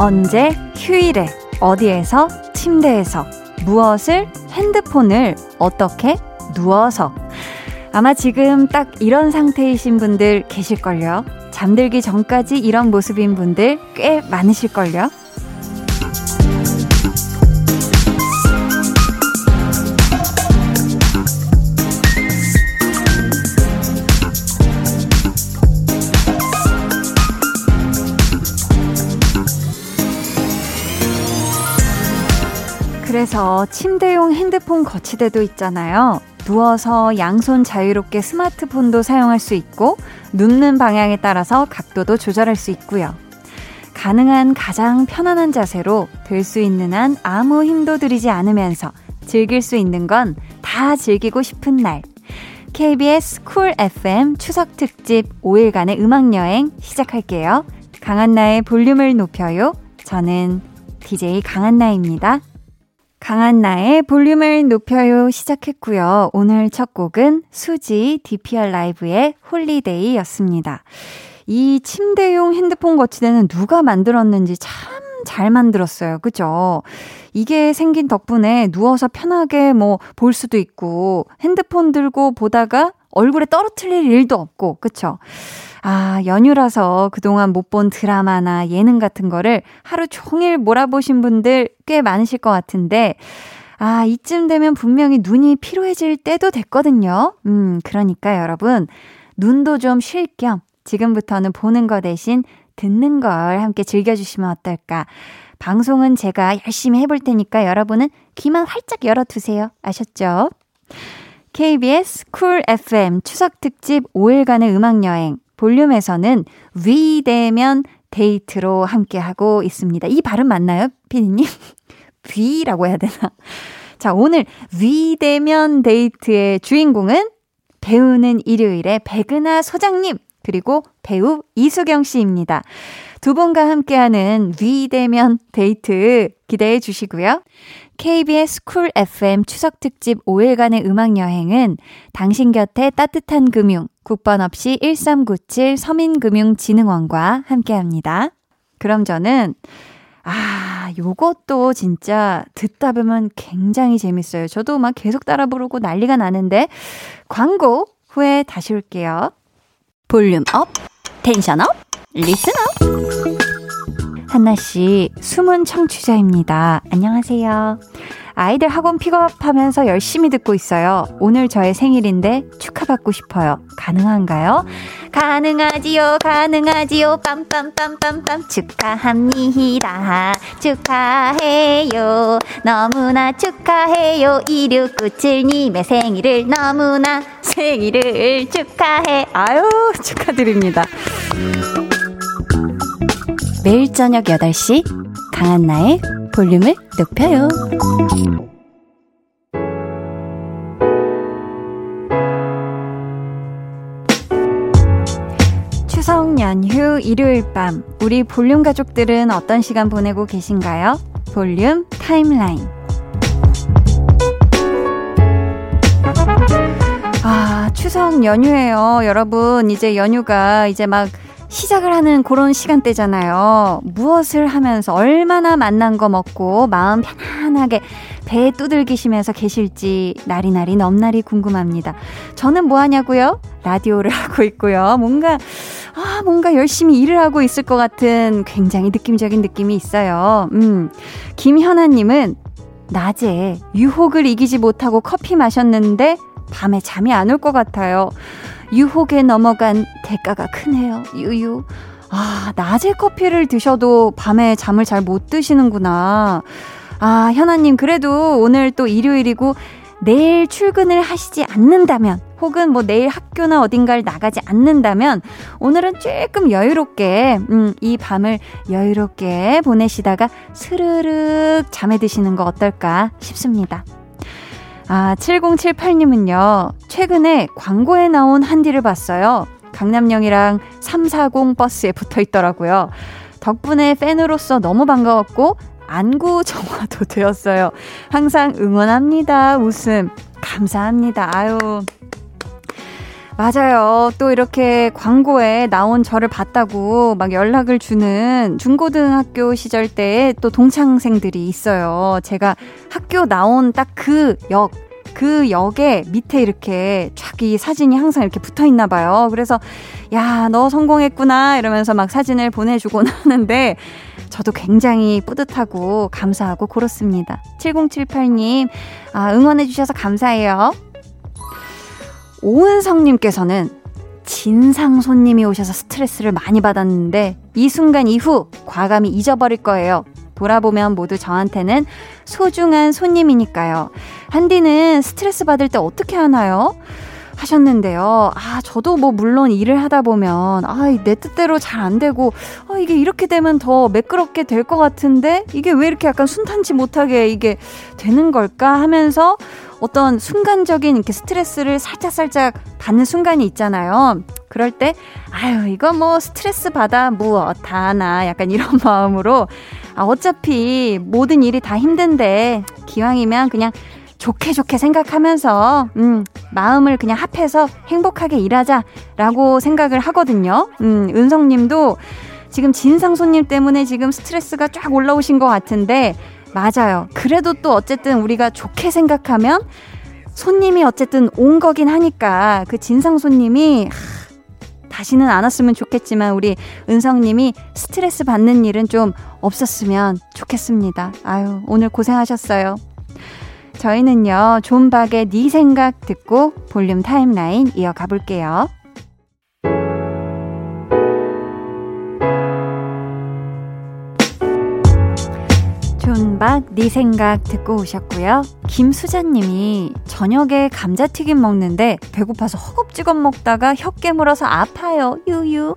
언제, 휴일에, 어디에서, 침대에서, 무엇을, 핸드폰을, 어떻게, 누워서. 아마 지금 딱 이런 상태이신 분들 계실걸요? 잠들기 전까지 이런 모습인 분들 꽤 많으실걸요? 그래서 침대용 핸드폰 거치대도 있잖아요. 누워서 양손 자유롭게 스마트폰도 사용할 수 있고, 눕는 방향에 따라서 각도도 조절할 수 있고요. 가능한 가장 편안한 자세로 될 수 있는 한 아무 힘도 들이지 않으면서 즐길 수 있는 건 다 즐기고 싶은 날. KBS 쿨 FM 추석 특집 5일간의 음악 여행 시작할게요. 강한나의 볼륨을 높여요. 저는 DJ 강한나입니다. 강한나의 볼륨을 높여요 시작했고요. 오늘 첫 곡은 수지 DPR LIVE의 Holiday였습니다. 이 침대용 핸드폰 거치대는 누가 만들었는지 참 잘 만들었어요. 그죠? 이게 생긴 덕분에 누워서 편하게 뭐 볼 수도 있고 핸드폰 들고 보다가 얼굴에 떨어뜨릴 일도 없고, 그쵸? 아, 연휴라서 그동안 못 본 드라마나 예능 같은 거를 하루 종일 몰아보신 분들 꽤 많으실 것 같은데, 아, 이쯤 되면 분명히 눈이 피로해질 때도 됐거든요. 음, 그러니까 여러분, 눈도 좀 쉴 겸 지금부터는 보는 거 대신 듣는 걸 함께 즐겨주시면 어떨까. 방송은 제가 열심히 해볼 테니까 여러분은 귀만 활짝 열어두세요. 아셨죠? KBS Cool FM 추석 특집 5일간의 음악 여행. 볼륨에서는 위대면 데이트로 함께하고 있습니다. 이 발음 맞나요, 피디님? 위라고 해야 되나? 자, 오늘 위대면 데이트의 주인공은 배우는 일요일의 백은하 소장님, 그리고 배우 이수경 씨입니다. 두 분과 함께하는 위대면 데이트 기대해 주시고요. KBS Cool FM 추석 특집 5일간의 음악 여행은 당신 곁에 따뜻한 금융, 국번 없이 1397 서민금융진흥원과 함께 합니다. 그럼 저는 아, 요것도 진짜 듣다 보면 굉장히 재밌어요. 저도 막 계속 따라 부르고 난리가 나는데 광고 후에 다시 올게요. volume up, tension up, listen up. 한나 씨, 숨은 청취자입니다. 안녕하세요. 아이들 학원 픽업하면서 열심히 듣고 있어요. 오늘 저의 생일인데 축하받고 싶어요. 가능한가요? 가능하지요, 가능하지요. 빰빰빰빰빰 축하합니다. 축하해요. 너무나 축하해요. 2697님의 생일을 너무나 생일을 축하해. 아유, 축하드립니다. 매일 저녁 8시 강한나의 볼륨을 높여요. 추석 연휴 일요일 밤 우리 볼륨 가족들은 어떤 시간 보내고 계신가요? 볼륨 타임라인 아, 추석 연휴예요. 여러분, 이제 연휴가 이제 막 시작을 하는 그런 시간대잖아요. 무엇을 하면서 얼마나 맛난 거 먹고 마음 편안하게 배 두들기시면서 계실지 나리나리 넘나리 궁금합니다. 저는 뭐 하냐고요? 라디오를 하고 있고요. 뭔가 아, 뭔가 열심히 일을 하고 있을 것 같은 굉장히 느낌적인 느낌이 있어요. 음. 김현아 님은 낮에 유혹을 이기지 못하고 커피 마셨는데 밤에 잠이 안 올 것 같아요. 유혹에 넘어간 대가가 크네요. 유유. 아, 낮에 커피를 드셔도 밤에 잠을 잘 못 드시는구나. 아, 현아님, 그래도 오늘 또 일요일이고 내일 출근을 하시지 않는다면, 혹은 뭐 내일 학교나 어딘가를 나가지 않는다면, 오늘은 조금 여유롭게, 음, 이 밤을 여유롭게 보내시다가 스르륵 잠에 드시는 거 어떨까 싶습니다. 아, 7078님은요, 최근에 광고에 나온 한디를 봤어요. 강남역이랑 340 버스에 붙어 있더라고요. 덕분에 팬으로서 너무 반가웠고, 안구 정화도 되었어요. 항상 응원합니다. 웃음. 감사합니다. 아유. 맞아요. 또 이렇게 광고에 나온 저를 봤다고 막 연락을 주는 중고등학교 시절 때의 또 동창생들이 있어요. 제가 학교 나온 딱 그 역, 그 역에 밑에 이렇게 쫙이 사진이 항상 이렇게 붙어 있나 봐요. 그래서 야, 너 성공했구나 이러면서 막 사진을 보내주곤 하는데 저도 굉장히 뿌듯하고 감사하고 그렇습니다. 7078님, 아, 응원해주셔서 감사해요. 오은성님께서는 진상 손님이 오셔서 스트레스를 많이 받았는데 이 순간 이후 과감히 잊어버릴 거예요. 돌아보면 모두 저한테는 소중한 손님이니까요. 한디는 스트레스 받을 때 어떻게 하나요? 하셨는데요. 아, 저도 뭐 물론 일을 하다 보면 아, 내 뜻대로 잘 안 되고 아, 이게 이렇게 되면 더 매끄럽게 될 것 같은데 이게 왜 이렇게 약간 순탄치 못하게 이게 되는 걸까 하면서 어떤 순간적인 이렇게 스트레스를 살짝살짝 받는 순간이 있잖아요. 그럴 때, 아유, 이거 뭐 스트레스 받아, 뭐, 다나, 약간 이런 마음으로, 아, 어차피 모든 일이 다 힘든데, 기왕이면 그냥 좋게 좋게 생각하면서, 음, 마음을 그냥 합해서 행복하게 일하자라고 생각을 하거든요. 음, 은성 님도 지금 진상 손님 때문에 지금 스트레스가 쫙 올라오신 것 같은데, 맞아요. 그래도 또 어쨌든 우리가 좋게 생각하면 손님이 어쨌든 온 거긴 하니까 그 진상 손님이 다시는 안 왔으면 좋겠지만 우리 은성님이 스트레스 받는 일은 좀 없었으면 좋겠습니다. 아유, 오늘 고생하셨어요. 저희는요, 존박의 네 생각 듣고 볼륨 타임라인 이어가 볼게요. 존박 네 생각 듣고 오셨고요. 김수자님이 저녁에 감자튀김 먹는데 배고파서 허겁지겁 먹다가 혀 깨물어서 아파요. 유유.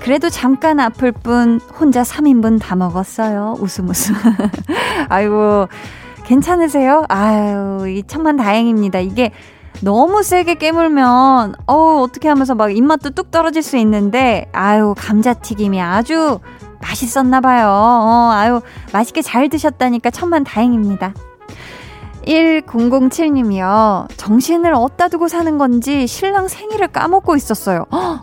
그래도 잠깐 아플 뿐 혼자 3인분 다 먹었어요. 웃음 웃음. 아이고 괜찮으세요? 아유 이 천만 다행입니다. 이게 너무 세게 깨물면 어우 어떻게 하면서 막 입맛도 뚝 떨어질 수 있는데 아유 감자튀김이 아주 맛있었나 봐요. 어, 아유, 맛있게 잘 드셨다니까 천만 다행입니다. 1007님이요. 정신을 어디다 두고 사는 건지 신랑 생일을 까먹고 있었어요. 허!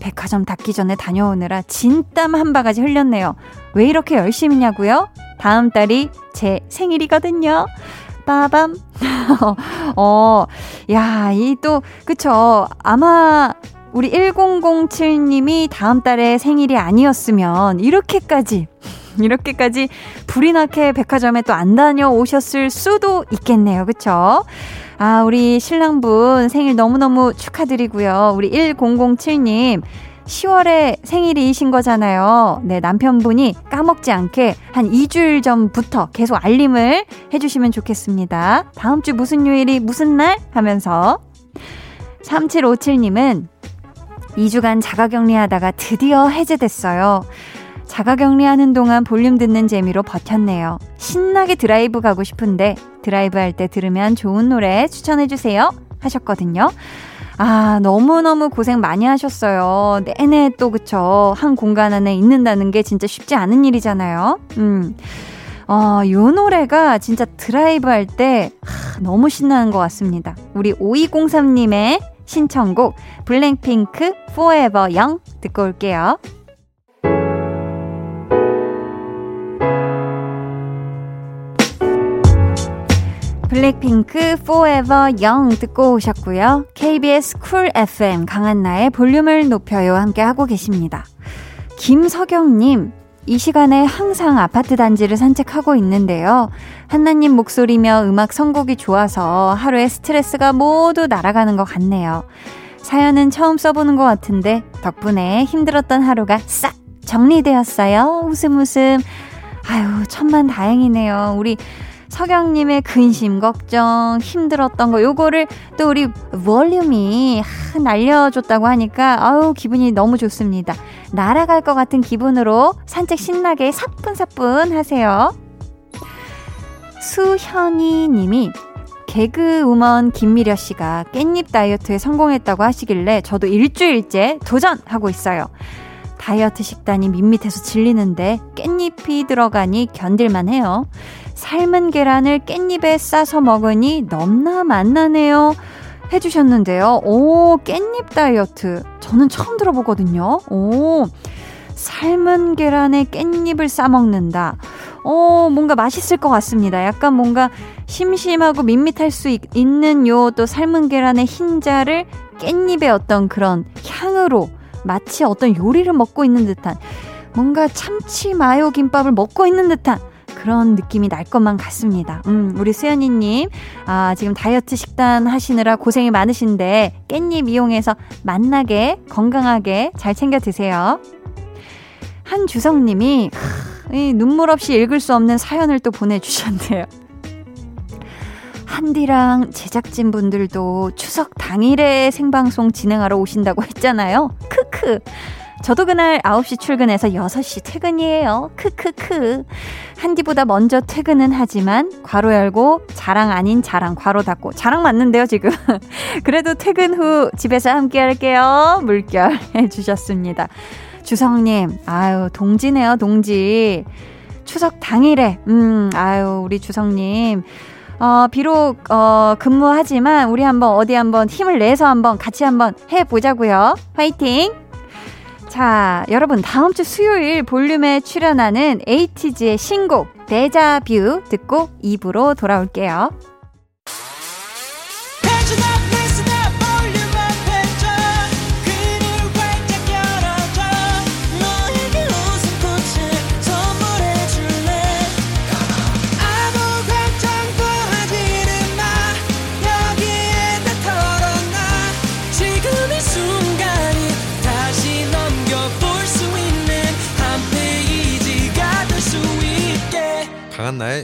백화점 닫기 전에 다녀오느라 진땀 한 바가지 흘렸네요. 왜 이렇게 열심히냐고요? 다음 달이 제 생일이거든요. 빠밤. 어, 야, 이 또, 그쵸. 아마 우리 1007님이 다음 달에 생일이 아니었으면 이렇게까지 이렇게까지 불이 나게 백화점에 또 안 다녀오셨을 수도 있겠네요. 그쵸? 아, 우리 신랑분 생일 너무너무 축하드리고요. 우리 1007님. 10월에 생일이신 거잖아요. 네, 남편분이 까먹지 않게 한 2주일 전부터 계속 알림을 해주시면 좋겠습니다. 다음 주 무슨 요일이 무슨 날? 하면서. 3757님은 2주간 자가 격리 하다가 드디어 해제됐어요. 자가 격리하는 동안 볼륨 듣는 재미로 버텼네요. 신나게 드라이브 가고 싶은데 드라이브 할 때 들으면 좋은 노래 추천해주세요. 하셨거든요. 아, 너무너무 고생 많이 하셨어요. 내내 또, 그쵸. 한 공간 안에 있는다는 게 진짜 쉽지 않은 일이잖아요. 음. 어, 요 노래가 진짜 드라이브 할 때 너무 신나는 것 같습니다. 우리 5203님의 신청곡 블랙핑크 Forever Young 듣고 올게요. 블랙핑크 Forever Young 듣고 오셨고요. KBS Cool FM 강한나의 볼륨을 높여요 함께 하고 계십니다. 김석영님 이 시간에 항상 아파트 단지를 산책하고 있는데요. 한나님 목소리며 음악 선곡이 좋아서 하루의 스트레스가 모두 날아가는 것 같네요. 사연은 처음 써보는 것 같은데 덕분에 힘들었던 하루가 싹 정리되었어요. 웃음 웃음. 아유, 천만 다행이네요. 우리 석영님의 근심, 걱정, 힘들었던 거, 요거를 또 우리 볼륨이 날려줬다고 하니까, 아우, 기분이 너무 좋습니다. 날아갈 것 같은 기분으로 산책 신나게 사뿐사뿐 하세요. 수현이 님이 개그우먼 김미려 씨가 깻잎 다이어트에 성공했다고 하시길래 저도 일주일째 도전하고 있어요. 다이어트 식단이 밋밋해서 질리는데 깻잎이 들어가니 견딜만 해요. 삶은 계란을 깻잎에 싸서 먹으니 넘나 맛나네요. 해주셨는데요. 오, 깻잎 다이어트. 저는 처음 들어보거든요. 오, 삶은 계란에 깻잎을 싸먹는다. 어, 뭔가 맛있을 것 같습니다. 약간 뭔가 심심하고 밋밋할 수 있, 는 요 또 삶은 계란의 흰자를 깻잎의 어떤 그런 향으로 마치 어떤 요리를 먹고 있는 듯한 뭔가 참치 마요 김밥을 먹고 있는 듯한 그런 느낌이 날 것만 같습니다. 음, 우리 수연이님, 아, 지금 다이어트 식단 하시느라 고생이 많으신데 깻잎 이용해서 맛나게, 건강하게 잘 챙겨 드세요. 한주성님이, 눈물 없이 읽을 수 없는 사연을 또 보내주셨네요. 한디랑 제작진 분들도 추석 당일에 생방송 진행하러 오신다고 했잖아요. 크크. 저도 그날 9시 출근해서 6시 퇴근이에요. 크크크. 한디보다 먼저 퇴근은 하지만 괄호 열고 자랑 아닌 자랑 괄호 닫고 자랑 맞는데요, 지금. 그래도 퇴근 후 집에서 함께 할게요. 물결 해 주셨습니다. 주성 님, 아유, 동지네요, 동지. 추석 당일에, 음, 아유, 우리 주성 님. 어, 비록, 어, 근무하지만 우리 한번 어디 한번 힘을 내서 한번 같이 한번 해 보자고요. 화이팅! 자, 여러분 다음 주 수요일 볼륨에 출연하는 에이티즈의 신곡 데자뷰 듣고 입으로 돌아올게요.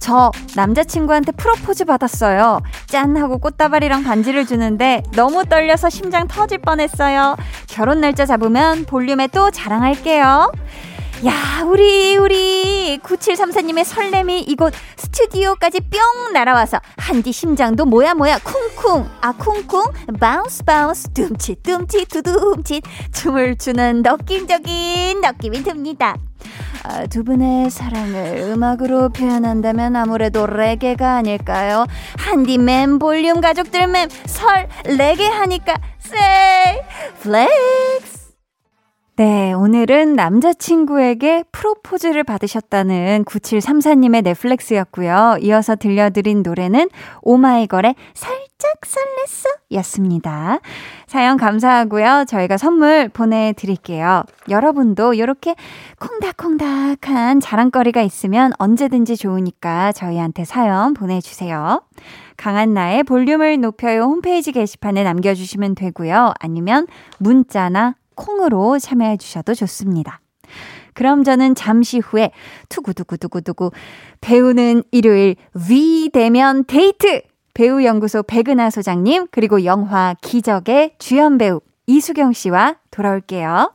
저 남자친구한테 프로포즈 받았어요. 짠 하고 꽃다발이랑 반지를 주는데 너무 떨려서 심장 터질 뻔했어요. 결혼 날짜 잡으면 볼륨에 또 자랑할게요. 야, 우리, 우리, 9734님의 설렘이 이곳 스튜디오까지 뿅 날아와서 한디 심장도 뭐야, 뭐야, 쿵쿵, 아, 쿵쿵, bounce, bounce, 둠칫, 둠칫, 두둠칫, 춤을 추는 느낌적인 느낌이 듭니다. 아, 두 분의 사랑을 음악으로 표현한다면 아무래도 레게가 아닐까요? 한디 맴 볼륨 가족들 맴 설레게 하니까 say flex 네, 오늘은 남자친구에게 프로포즈를 받으셨다는 9734님의 넷플렉스였고요. 이어서 들려드린 노래는 오마이걸의 살짝 설렜어 였습니다. 사연 감사하고요. 저희가 선물 보내드릴게요. 여러분도 이렇게 콩닥콩닥한 자랑거리가 있으면 언제든지 좋으니까 저희한테 사연 보내주세요. 강한 나의 볼륨을 높여요 홈페이지 게시판에 남겨주시면 되고요. 아니면 문자나 콩으로 참여해 주셔도 좋습니다. 그럼 저는 잠시 후에 투구두구두구두구 배우는 일요일 위 대면 데이트 배우 연구소 백은하 소장님 그리고 영화 기적의 주연 배우 이수경 씨와 돌아올게요.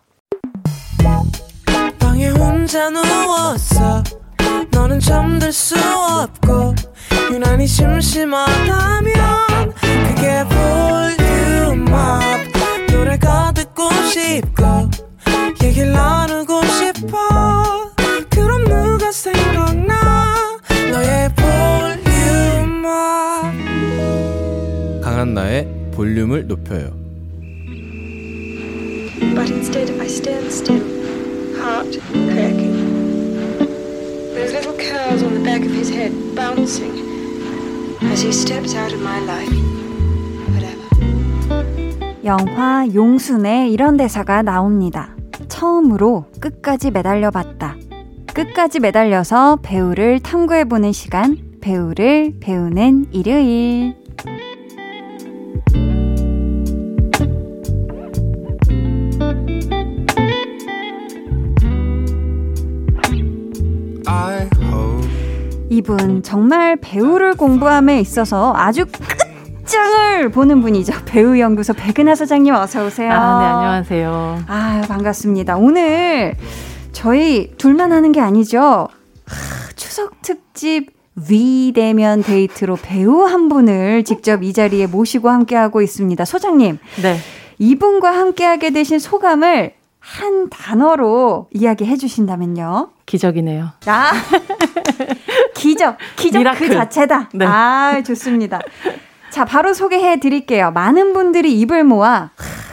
싶고 얘기를 나누고 싶어 그럼 누가 생각나 너의 볼륨을 강한나의 볼륨을 높여요 But instead I stand still, heart cracking. Those little curls on the back of his head bouncing as he steps out of my life. 영화 용순에 이런 대사가 나옵니다. 처음으로 끝까지 매달려 봤다. 끝까지 매달려서 배우를 탐구해보는 시간, 배우를 배우는 일요일. 이분 정말 배우를 공부함에 있어서 아주 끝 극장을 보는 분이죠. 배우 연구소 백은하 소장님 어서 오세요. 아, 네, 안녕하세요. 아, 반갑습니다. 오늘 저희 둘만 하는 게 아니죠. 하, 추석 특집 위대면 데이트로 배우 한 분을 직접 이 자리에 모시고 함께하고 있습니다. 소장님. 네. 이분과 함께하게 되신 소감을 한 단어로 이야기해 주신다면요. 기적이네요. 아, 기적, 기적 그 miracle. 그 자체다. 네. 아, 좋습니다. 자, 바로 소개해 드릴게요. 많은 분들이 입을 모아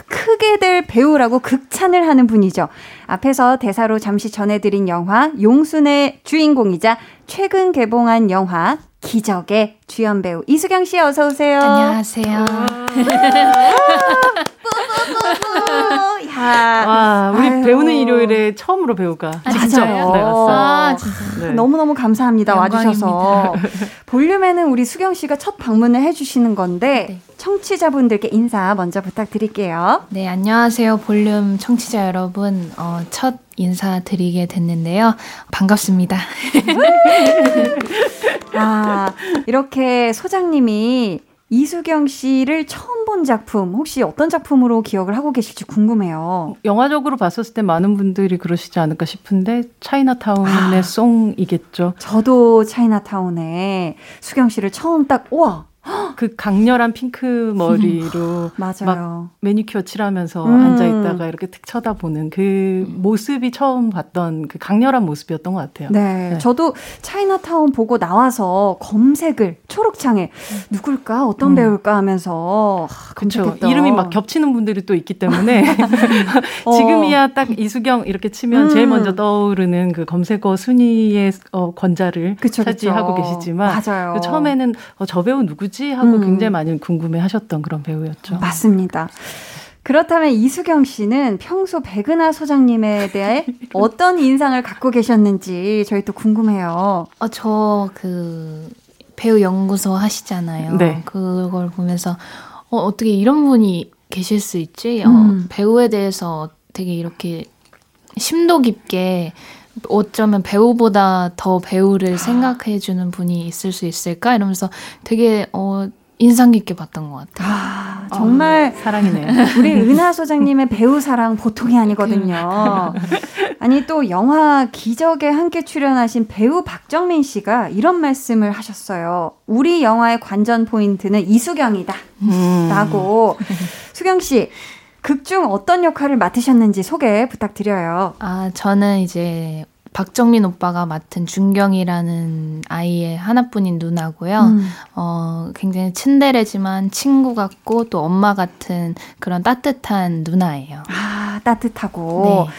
크게 될 배우라고 극찬을 하는 분이죠. 앞에서 대사로 잠시 전해드린 영화 용순의 주인공이자 최근 개봉한 영화 기적의 주연 배우 이수경 씨 어서 오세요. 안녕하세요. 야. 와, 우리 아유. 배우는 일요일에 처음으로 배우가 아, 직접 네, 왔어요. 아, 진짜. 네. 너무너무 감사합니다. 영광입니다. 와주셔서. 볼륨에는 우리 수경 씨가 첫 방문을 해주시는 건데 네. 청취자분들께 인사 먼저 부탁드릴게요. 네, 안녕하세요. 볼륨 청취자 여러분. 어, 첫 인사드리게 됐는데요. 반갑습니다. 아, 이렇게 소장님이 이수경 씨를 처음 본 작품 혹시 어떤 작품으로 기억을 하고 계실지 궁금해요. 영화적으로 봤었을 때 많은 분들이 그러시지 않을까 싶은데 차이나타운의 아, 송이겠죠. 저도 차이나타운에 수경 씨를 처음 딱 우와 그 강렬한 핑크 머리로 맞아요. 막 매니큐어 칠하면서 음. 앉아 있다가 이렇게 툭 쳐다보는 그 모습이 처음 봤던 그 강렬한 모습이었던 것 같아요. 네, 네. 저도 차이나타운 보고 나와서 검색을 초록창에 누굴까 어떤 음. 배우일까 하면서 그렇죠. 이름이 막 겹치는 분들이 또 있기 때문에 어. 지금이야 딱 이수경 이렇게 치면 음. 제일 먼저 떠오르는 그 검색어 순위의 어, 권자를 그쵸, 차지하고 그쵸. 계시지만 맞아요. 처음에는 어, 저 배우 누구 누구지 하고 음. 굉장히 많이 궁금해하셨던 그런 배우였죠. 맞습니다. 그렇다면 이수경 씨는 평소 백은하 소장님에 대해 어떤 인상을 갖고 계셨는지 저희 또 궁금해요. 어, 저그 배우 연구소 하시잖아요. 네. 그걸 보면서 어, 어떻게 이런 분이 계실 수 있지? 어, 음. 배우에 대해서 되게 이렇게 심도 깊게 어쩌면 배우보다 더 배우를 아. 생각해주는 분이 있을 수 있을까 이러면서 되게 어 인상 깊게 봤던 것 같아요. 아, 정말 어, 사랑이네요. 우리 은하 소장님의 배우 사랑 보통이 아니거든요. 아니 또 영화 기적에 함께 출연하신 배우 박정민 씨가 이런 말씀을 하셨어요. 우리 영화의 관전 포인트는 이수경이다. 음. 라고 수경 씨 극중 어떤 역할을 맡으셨는지 소개 부탁드려요. 아, 저는 이제 박정민 오빠가 맡은 준경이라는 아이의 하나뿐인 누나고요. 음. 어, 굉장히 친데레지만 친구 같고 또 엄마 같은 그런 따뜻한 누나예요. 아, 따뜻하고. 네.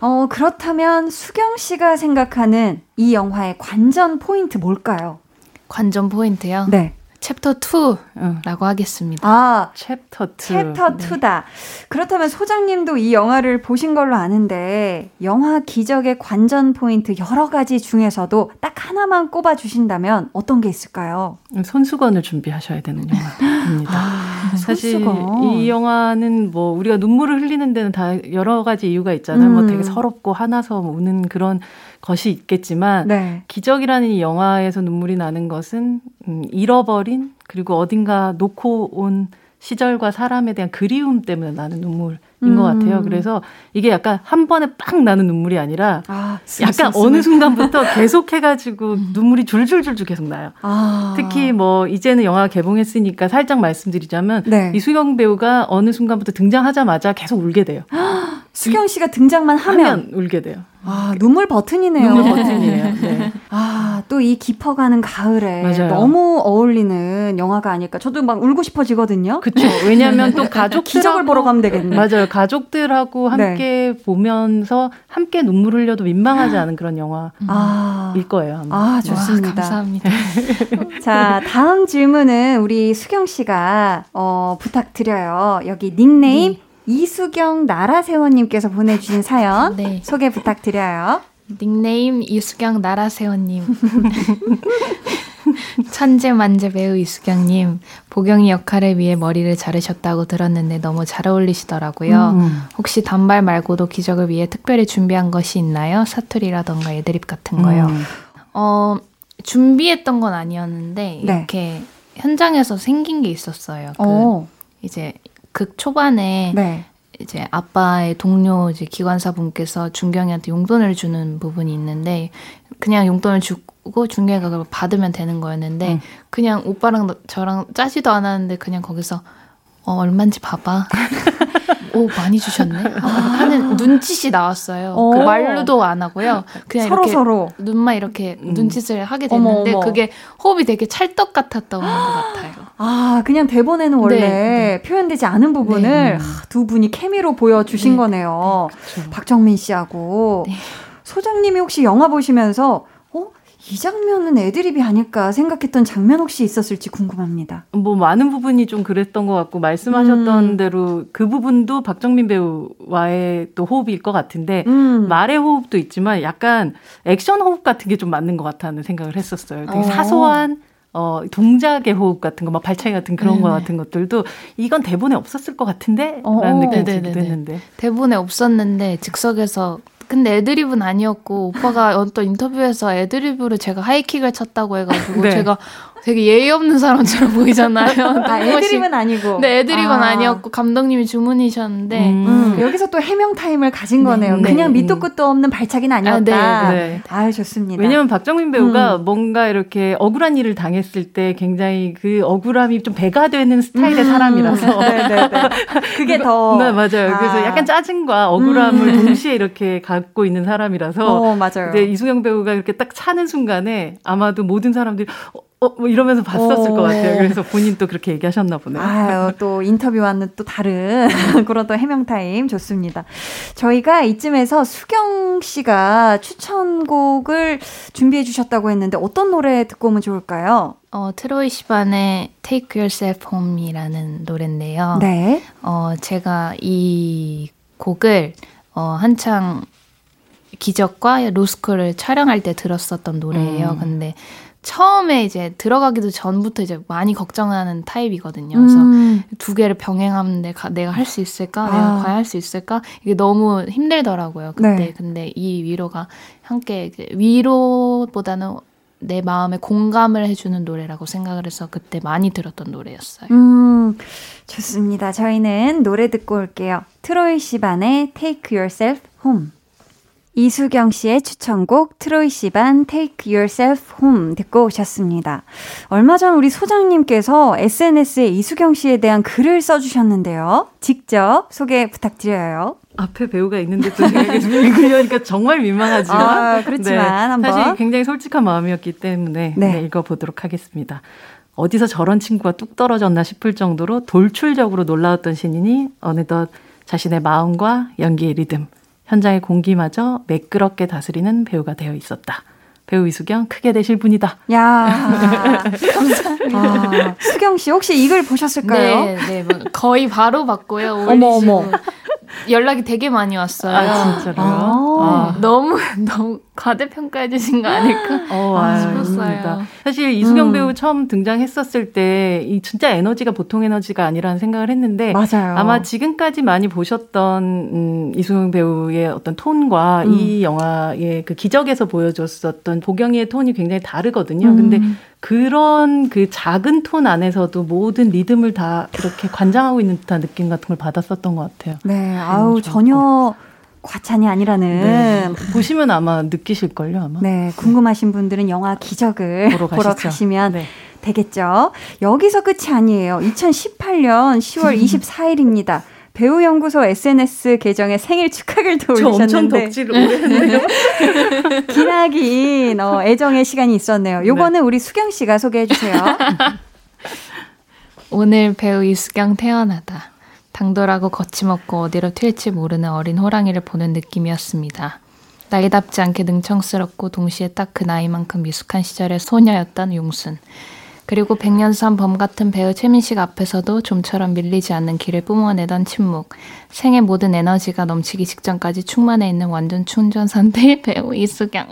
어, 그렇다면 수경 씨가 생각하는 이 영화의 관전 포인트 뭘까요? 관전 포인트요? 네. 챕터 2라고 하겠습니다. 아, 챕터 2. 챕터 2다. 네. 그렇다면 소장님도 이 영화를 보신 걸로 아는데 영화 기적의 관전 포인트 여러 가지 중에서도 딱 하나만 꼽아 주신다면 어떤 게 있을까요? 손수건을 준비하셔야 되는 영화입니다. 아, 사실 손수건. 이 영화는 뭐 우리가 눈물을 흘리는 데는 다 여러 가지 이유가 있잖아요. 뭐 음. 뭐 되게 서럽고 화나서 우는 그런 것이 있겠지만 네. 기적이라는 이 영화에서 눈물이 나는 것은 음, 잃어버린 그리고 어딘가 놓고 온 시절과 사람에 대한 그리움 때문에 나는 눈물인 음. 것 같아요. 그래서 이게 약간 한 번에 빡 나는 눈물이 아니라 아, 약간 어느 순간부터 계속 해가지고 음. 눈물이 줄줄줄줄 계속 나요. 아. 특히 뭐 이제는 영화 개봉했으니까 살짝 말씀드리자면 네. 이수경 배우가 어느 순간부터 등장하자마자 계속 울게 돼요. 수경 씨가 등장만 하면, 하면 울게 돼요. 아, 눈물 버튼이네요. 눈물 버튼이에요. 네. 아, 또 이 깊어가는 가을에 맞아요. 너무 어울리는 영화가 아닐까. 저도 막 울고 싶어지거든요. 그렇죠. 왜냐하면 또 가족 기적을 보러 가면 되겠네. 맞아요. 가족들하고 네. 함께 네. 보면서 함께 눈물 흘려도 민망하지 않은 그런 영화일 아, 거예요. 아마. 아, 좋습니다. 와, 감사합니다. 자, 다음 질문은 우리 수경 씨가 어, 부탁드려요. 여기 닉네임 네. 이수경 나라세원님께서 보내주신 사연 네. 소개 부탁드려요. 닉네임 이수경 나라세원님. 천재만재 배우 이수경님, 보경이 역할을 위해 머리를 자르셨다고 들었는데 너무 잘 어울리시더라고요. 음. 혹시 단발 말고도 기적을 위해 특별히 준비한 것이 있나요? 사투리라던가 애드립 같은 거요. 음. 어, 준비했던 건 아니었는데, 네. 이렇게 현장에서 생긴 게 있었어요. 그 어. 이제 극 초반에 네. 이제 아빠의 동료 이제 기관사 분께서 준경이한테 용돈을 주는 부분이 있는데 그냥 용돈을 주고 준경이가 그걸 받으면 되는 거였는데 응. 그냥 오빠랑 저랑 짜지도 않았는데 그냥 거기서 어 얼마인지 봐봐. 오 많이 주셨네 아, 하는 눈짓이 나왔어요. 그 말로도 안 하고요. 그냥 서로 이렇게 서로 눈만 이렇게 음. 눈짓을 하게 됐는데 어머, 어머. 그게 호흡이 되게 찰떡 같았던 것 같아요. 아 그냥 대본에는 원래 네, 네. 표현되지 않은 부분을 네. 두 분이 케미로 보여주신 네, 거네요. 네, 박정민 씨하고 네. 소장님이 혹시 영화 보시면서 이 장면은 애드립이 아닐까 생각했던 장면 혹시 있었을지 궁금합니다. 뭐 많은 부분이 좀 그랬던 것 같고 말씀하셨던 음. 대로 그 부분도 박정민 배우와의 또 호흡일 것 같은데 음. 말의 호흡도 있지만 약간 액션 호흡 같은 게 좀 맞는 것 같다는 생각을 했었어요. 되게 어. 사소한 어, 동작의 호흡 같은 거, 막 발차기 같은 그런 네네. 거 같은 것들도 이건 대본에 없었을 것 같은데? 어, 라는 느낌이 들기도 했는데. 대본에 없었는데 즉석에서 근데 애드립은 아니었고 오빠가 어떤 인터뷰에서 애드립으로 제가 high kick을 쳤다고 해가지고 네. 제가 되게 예의 없는 사람처럼 보이잖아요. 아, 애드립은 아니고. 네, 애드립은 아. 니었고 감독님이 주문이셨는데 음. 음. 여기서 또 해명 타임을 가진 네. 거네요. 네. 그냥 밑도 끝도 없는 발차기는 아니었다. 아, 네. 네. 아 좋습니다. 왜냐면 박정민 배우가 음. 뭔가 이렇게 억울한 일을 당했을 때 굉장히 그 억울함이 좀 배가 되는 스타일의 음. 사람이라서. 네, 네, 네. 그게 더. 네, 맞아요. 아. 그래서 약간 짜증과 억울함을 음. 동시에 이렇게 갖고 있는 사람이라서. 어, 맞아요. 이제 이수경 배우가 이렇게 딱 차는 순간에 아마도 모든 사람들이 어, 어, 뭐 이러면서 봤었을 것 같아요. 그래서 본인 또 그렇게 얘기하셨나 보네요. 아유, 또 인터뷰와는 또 다른 그런 또 해명 타임 좋습니다. 저희가 이쯤에서 수경 씨가 추천곡을 준비해 주셨다고 했는데 어떤 노래 듣고 오면 좋을까요? 어, 트로이 시반의 Take Yourself Home이라는 노래인데요. 네. 어, 제가 이 곡을 어, 한창 기적과 로스쿨을 촬영할 때 들었었던 노래예요. 음. 근데 처음에 이제 들어가기도 전부터 이제 많이 걱정하는 타입이거든요. 그래서 음. 두 개를 병행하면 내가, 내가 할 수 있을까? 아. 내가 과연 할 수 있을까? 이게 너무 힘들더라고요. 그때. 네. 근데 이 위로가 함께 위로보다는 내 마음에 공감을 해주는 노래라고 생각을 해서 그때 많이 들었던 노래였어요. 음, 좋습니다. 저희는 노래 듣고 올게요. 트로이 시반의 Take Yourself Home. 이수경 씨의 추천곡 트로이 시반 Take Yourself Home 듣고 오셨습니다. 얼마 전 우리 소장님께서 SNS에 이수경 씨에 대한 글을 써주셨는데요. 직접 소개 부탁드려요. 앞에 배우가 있는데 또 읽으려니까 정말 민망하지만 아, 그렇지만 네, 한번 사실 굉장히 솔직한 마음이었기 때문에 네. 네, 읽어보도록 하겠습니다. 어디서 저런 친구가 뚝 떨어졌나 싶을 정도로 돌출적으로 놀라웠던 신인이 어느덧 자신의 마음과 연기의 리듬, 현장의 공기마저 매끄럽게 다스리는 배우가 되어 있었다. 배우 이수경 크게 되실 분이다. 야 감사합니다. 아, 수경 씨 혹시 이걸 보셨을까요? 네, 네, 뭐 거의 바로 봤고요. 어머 어머. 연락이 되게 많이 왔어요. 아, 진짜로요? 아. 아. 너무 너무 과대평가해 주신 거 아닐까 어, 아, 싶었어요. 사실 이수경 음. 배우 처음 등장했었을 때 이 진짜 에너지가 보통 에너지가 아니라는 생각을 했는데 맞아요. 아마 지금까지 많이 보셨던 음, 이수경 배우의 어떤 톤과 음. 이 영화의 그 기적에서 보여줬었던 보경이의 톤이 굉장히 다르거든요. 음. 근데 그런 그 작은 톤 안에서도 모든 리듬을 다 이렇게 관장하고 있는 듯한 느낌 같은 걸 받았었던 것 같아요. 네, 아우 전혀 과찬이 아니라는 네. 보시면 아마 느끼실걸요 아마. 네, 궁금하신 분들은 영화 기적을 보러, 보러 가시면 네. 되겠죠. 여기서 끝이 아니에요. 2018년 10월 24일입니다. 배우 연구소 SNS 계정에 생일 축하글도 올리셨는데 엄청 덕질을 오래 했네요. 기나긴 어, 애정의 시간이 있었네요. 요거는 네. 우리 수경 씨가 소개해 주세요. 오늘 배우 이수경 태어나다. 당돌하고 거침없고 어디로 튈지 모르는 어린 호랑이를 보는 느낌이었습니다. 나이답지 않게 능청스럽고 동시에 딱 그 나이만큼 미숙한 시절의 소녀였던 용순. 그리고 백년산 범 같은 배우 최민식 앞에서도 좀처럼 밀리지 않는 길을 뿜어내던 침묵. 생의 모든 에너지가 넘치기 직전까지 충만해 있는 완전 충전 상태의 배우 이수경.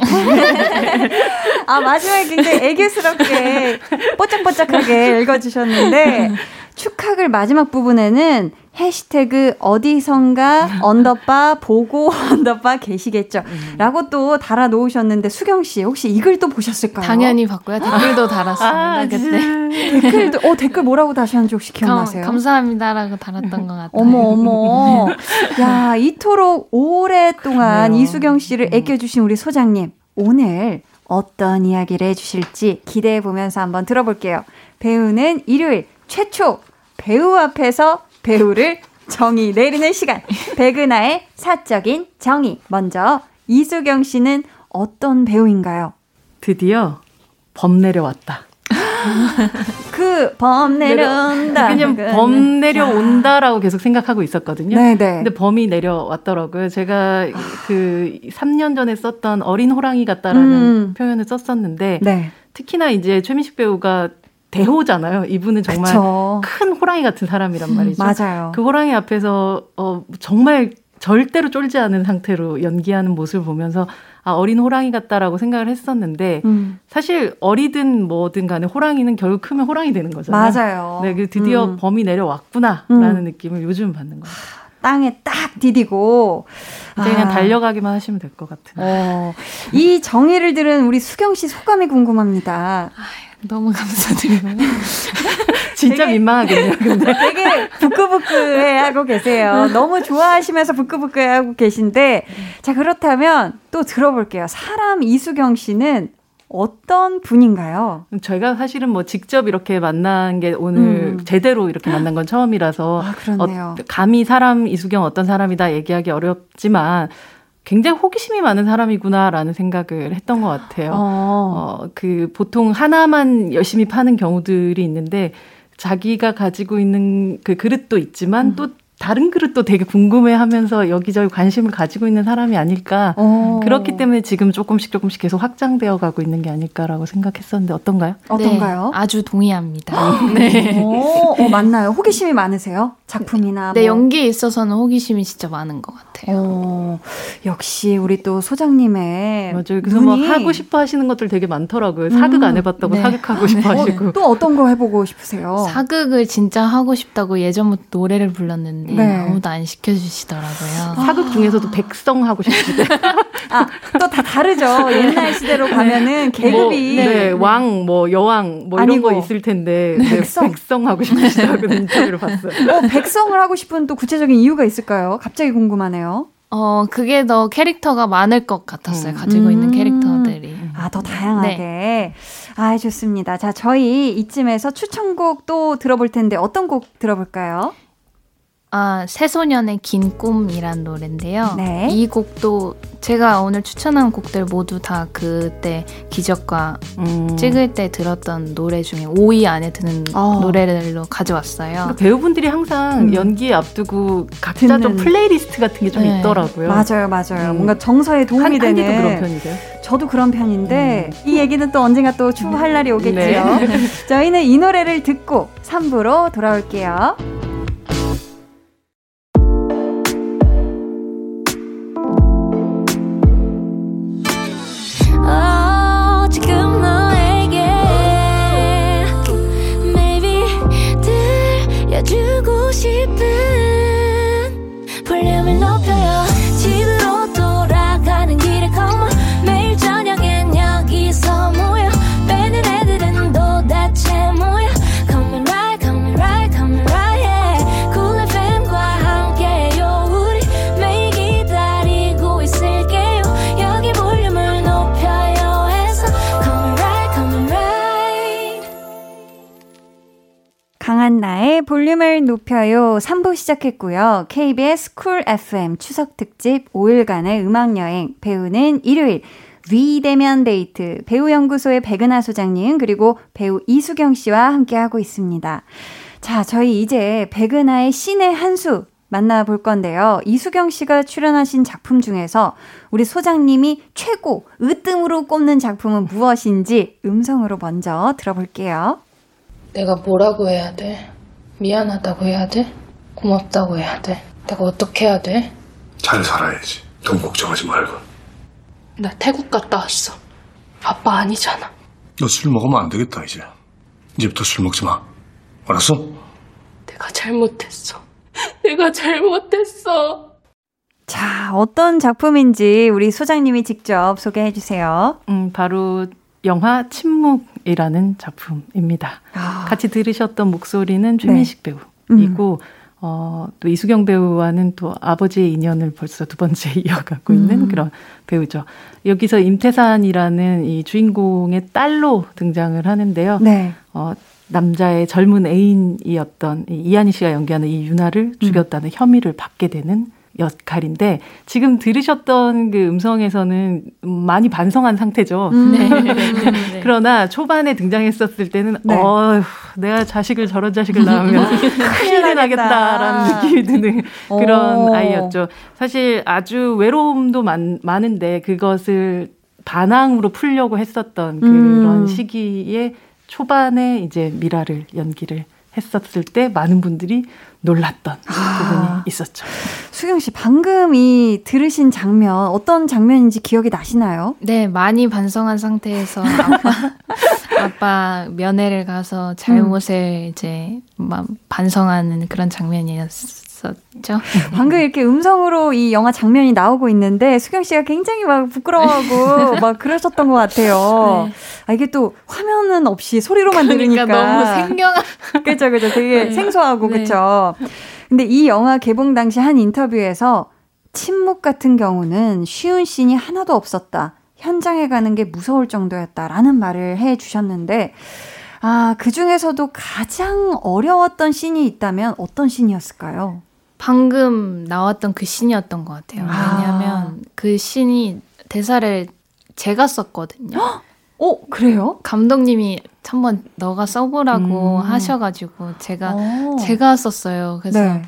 아, 마지막에 굉장히 애교스럽게 뽀짝뽀짝하게 읽어주셨는데, 축하글 마지막 부분에는 hashtag 어디선가 underbar 보고 underbar 계시겠죠. 음. 라고 또 달아 놓으셨는데 수경 씨 혹시 이 글 또 보셨을까요? 당연히 봤고요. 댓글도 달았습니다. 아, 그때. 댓글도 어 댓글 뭐라고 다셨는지 혹시 기억나세요? 감, 감사합니다라고 달았던 것 같아요. 어머 어머. 야 이토록 오랫동안 이수경 씨를 애껴주신 우리 소장님 오늘 어떤 이야기를 해 주실지 기대해 보면서 한번 들어볼게요. 배우는 일요일 최초 배우 앞에서 배우를 정의 내리는 시간. 백은하의 사적인 정의. 먼저 이수경 씨는 어떤 배우인가요? 드디어 범 내려왔다. 그 범 내려온다. 그냥 범 내려온다라고 계속 생각하고 있었거든요. 네네. 근데 범이 내려왔더라고요. 제가 그 3년 전에 썼던 어린 호랑이 같다라는 음. 표현을 썼었는데 네. 특히나 이제 최민식 배우가 대호잖아요. 이분은 정말 그쵸. 큰 호랑이 같은 사람이란 말이죠. 맞아요. 그 호랑이 앞에서 어 정말 절대로 쫄지 않은 상태로 연기하는 모습을 보면서 아 어린 호랑이 같다라고 생각을 했었는데 음. 사실 어리든 뭐든 간에 호랑이는 결국 크면 호랑이 되는 거잖아요. 맞아요. 네, 그 드디어 음. 범이 내려왔구나라는 음. 느낌을 요즘 받는 거예요. 땅에 딱 디디고 이제 그냥 아. 달려가기만 하시면 될 것 같은. 어. 이 정의를 들은 우리 수경 씨 소감이 궁금합니다. 너무 감사드리고요. 진짜 되게, 민망하겠네요. 근데 되게 부끄부끄해 하고 계세요. 너무 좋아하시면서 부끄부끄해 하고 계신데 자 그렇다면 또 들어볼게요. 사람 이수경 씨는 어떤 분인가요? 저희가 사실은 뭐 직접 이렇게 만난 게 오늘 음. 제대로 이렇게 만난 건 처음이라서 아, 어, 감히 사람 이수경 어떤 사람이다 얘기하기 어렵지만 굉장히 호기심이 많은 사람이구나라는 생각을 했던 것 같아요. 어. 어, 그 보통 하나만 열심히 파는 경우들이 있는데 자기가 가지고 있는 그 그릇도 있지만 음. 또 다른 그릇도 되게 궁금해하면서 여기저기 관심을 가지고 있는 사람이 아닐까. 오. 그렇기 때문에 지금 조금씩 조금씩 계속 확장되어 가고 있는 게 아닐까라고 생각했었는데 어떤가요? 어떤가요? 네, 아주 동의합니다. 네. 오, 어, 맞나요? 호기심이 많으세요? 작품이나 네, 뭐. 연기에 있어서는 호기심이 진짜 많은 것 같아요. 오, 역시 우리 또 소장님의 맞아요. 그래서 뭐 눈이... 뭐 하고 싶어 하시는 것들 되게 많더라고요. 사극 안 해봤다고 네. 사극하고 싶어 어, 하시고. 어, 또 어떤 거 해보고 싶으세요? 사극을 진짜 하고 싶다고 예전부터 노래를 불렀는데 네. 아무도 안 시켜주시더라고요. 사극 중에서도 백성 하고 싶은데. 아, 또 다 다르죠. 옛날 시대로 가면은 네. 계급이. 뭐, 네, 왕, 뭐, 여왕, 뭐 이런 거 있을 텐데. 네, 백성. 백성 하고 싶으시다고 인터뷰를 봤어요. 어, 백성을 하고 싶은 또 구체적인 이유가 있을까요? 갑자기 궁금하네요. 어, 그게 더 캐릭터가 많을 것 같았어요. 음. 가지고 있는 음. 캐릭터들이. 아, 더 다양하게. 네. 아, 좋습니다. 자, 저희 이쯤에서 추천곡 또 들어볼 텐데 어떤 곡 들어볼까요? 아, 새소년의 긴 꿈이란 노래인데요. 네. 이 곡도 제가 오늘 추천한 곡들 모두 다 그때 기적과 음. 찍을 때 들었던 노래 중에 5위 안에 드는 어. 노래들로 가져왔어요. 그러니까 배우분들이 항상 음. 연기 앞두고 각자 듣는. 좀 플레이리스트 같은 게좀 네. 있더라고요. 맞아요, 맞아요. 음. 뭔가 정서에 도움이 한, 되는. 한디도 그런 편이세요? 저도 그런 편인데 음. 이 얘기는 또 언젠가 또 추후할 날이 오겠지요. 네. 저희는 이 노래를 듣고 3부로 돌아올게요. 싶은 볼륨을 높여요 3부 시작했고요. KBS 쿨 FM 추석 특집 5일간의 음악여행 배우는 일요일 비대면 데이트 배우연구소의 백은하 소장님 그리고 배우 이수경 씨와 함께하고 있습니다. 자, 저희 이제 백은하의 신의 한수 만나볼 건데요. 이수경 씨가 출연하신 작품 중에서 우리 소장님이 최고 으뜸으로 꼽는 작품은 무엇인지 음성으로 먼저 들어볼게요. 내가 뭐라고 해야 돼? 미안하다고 해야 돼? 고맙다고 해야 돼? 내가 어떻게 해야 돼? 잘 살아야지. 돈 걱정하지 말고. 나 태국 갔다 왔어. 아빠 아니잖아. 너 술 먹으면 안 되겠다, 이제. 이제부터 술 먹지 마. 알았어? 내가 잘못했어. 내가 잘못했어. 자, 어떤 작품인지 우리 소장님이 직접 소개해 주세요. 음, 바로 영화 침묵 이라는 작품입니다. 아. 같이 들으셨던 목소리는 최민식 네. 배우이고 음. 어, 또 이수경 배우와는 또 아버지의 인연을 벌써 두 번째 이어가고 있는 음. 그런 배우죠. 여기서 임태산이라는 이 주인공의 딸로 등장을 하는데요. 네. 어, 남자의 젊은 애인이었던 이한희 씨가 연기하는 이 유나를 음. 죽였다는 음. 혐의를 받게 되는 역할인데 지금 들으셨던 그 음성에서는 많이 반성한 상태죠. 음. 네. 네. 그러나 초반에 등장했었을 때는 네. 어 내가 자식을 저런 자식을 낳으면 큰일 나겠다라는 느낌이 드는 그런 오. 아이였죠. 사실 아주 외로움도 많, 많은데 그것을 반항으로 풀려고 했었던 그런 음. 시기에 초반에 이제 미라를 연기를 했었을 때 많은 분들이 놀랐던 아. 부분이 있었죠. 수경 씨, 방금 이 들으신 장면, 어떤 장면인지 기억이 나시나요? 네, 많이 반성한 상태에서 아빠, 아빠 면회를 가서 잘못을 음. 이제 반성하는 그런 장면이었어요. 있었죠. 방금 이렇게 음성으로 이 영화 장면이 나오고 있는데 수경 씨가 굉장히 막 부끄러워하고 막 그러셨던 것 같아요. 네. 아, 이게 또 화면은 없이 소리로만 그러니까 들으니까 너무 생경한. 그죠, 그죠. 되게 네. 생소하고 네. 그쵸. 근데 이 영화 개봉 당시 한 인터뷰에서 침묵 같은 경우는 쉬운 씬이 하나도 없었다. 현장에 가는 게 무서울 정도였다라는 말을 해 주셨는데, 아, 그 중에서도 가장 어려웠던 씬이 있다면 어떤 씬이었을까요? 방금 나왔던 그 신이었던 것 같아요. 아. 왜냐하면 그 신이 대사를 제가 썼거든요. 어, 그래요? 감독님이 한번 너가 써보라고 음. 하셔가지고 제가 오. 어. 제가 썼어요. 그래서 네.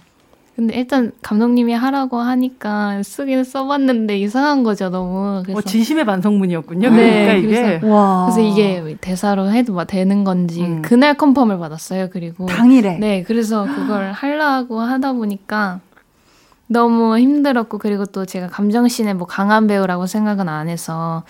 근데 일단 감독님이 하라고 하니까 쓰기는 써봤는데 이상한 거죠 너무. 그래서 어, 진심의 반성문이었군요. 네, 그러니까 이게. 그래서, 와. 그래서 이게 대사로 해도 막 되는 건지 음. 그날 컨펌을 받았어요. 그리고 당일에. 네, 그래서 그걸 하려고 하다 보니까 너무 힘들었고 그리고 또 제가 감정씬에 뭐 강한 배우라고 생각은 안 해서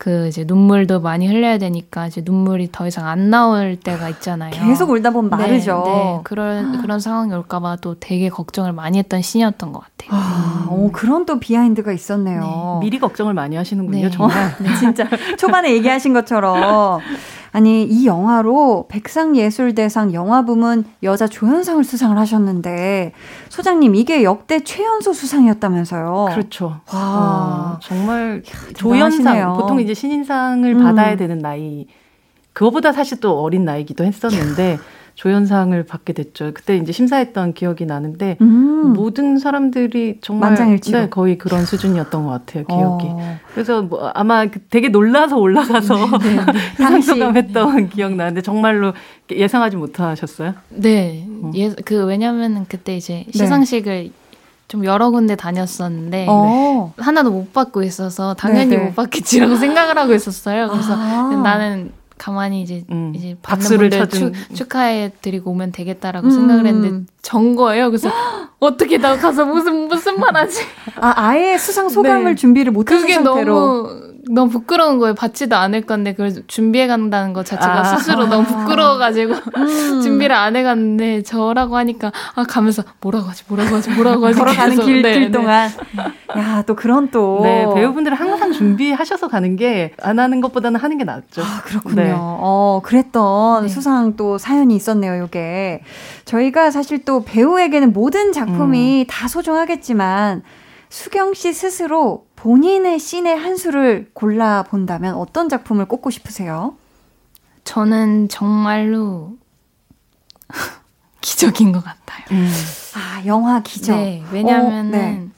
그 이제 눈물도 많이 흘려야 되니까 이제 눈물이 더 이상 안 나올 때가 있잖아요. 계속 울다 보면 네, 마르죠. 네, 네. 그런 그런 상황이 올까봐 또 되게 걱정을 많이 했던 신이었던 것 같아요. 아, 음. 오, 그런 또 비하인드가 있었네요. 네. 미리 걱정을 많이 하시는군요, 네. 정말. 네. 진짜 초반에 얘기하신 것처럼 아니 이 영화로 백상예술대상 영화 부문 여자 조연상을 수상을 하셨는데 소장님 이게 역대 최연소 수상이었다면서요? 그렇죠. 와 어, 정말 조연상 보통 이제 신인상을 음. 받아야 되는 나이 그거보다 사실 또 어린 나이기도 했었는데 조연상을 받게 됐죠. 그때 이제 심사했던 기억이 나는데 음. 모든 사람들이 정말 네, 거의 그런 수준이었던 것 같아요. 기억이. 어. 그래서 뭐 아마 그 되게 놀라서 올라가서 네, 네, 네. 상소감했던 기억 나는데 정말로 예상하지 못하셨어요? 네. 어. 예, 그 왜냐면은 그때 이제 네. 시상식을 좀 여러 군데 다녔었는데 어. 하나도 못 받고 있어서 당연히 네네. 못 받겠지라고 생각을 하고 있었어요. 그래서 아. 나는 가만히 이제 음, 이제 박수를 쳐준 축하해 드리고 오면 되겠다라고 음. 생각을 했는데 전 거예요. 그래서 어떻게 나 가서 무슨 무슨 말하지? 아 아예 수상 소감을 네. 준비를 못한 상태로. 너무 너무 부끄러운 거예요. 받지도 않을 건데 그걸 준비해 간다는 것 자체가 아. 스스로 너무 부끄러워가지고 음. 준비를 안 해갔는데 저라고 하니까 아 가면서 뭐라고 하지 뭐라고 하지 뭐라고 하지 걸어가는 길, 네, 길 네. 동안 야또 그런 또 네, 배우분들은 항상 준비하셔서 가는 게 안 하는 것보다는 하는 게 낫죠. 아, 그렇군요. 네. 어 그랬던 네. 수상 또 사연이 있었네요. 이게 저희가 사실 또 배우에게는 모든 작품이 음. 다 소중하겠지만 수경 씨 스스로 본인의 씬의 한 수를 골라 본다면 어떤 작품을 꼽고 싶으세요? 저는 정말로 기적인 것 같아요. 음. 아, 영화 기적. 네, 왜냐면은 어, 네.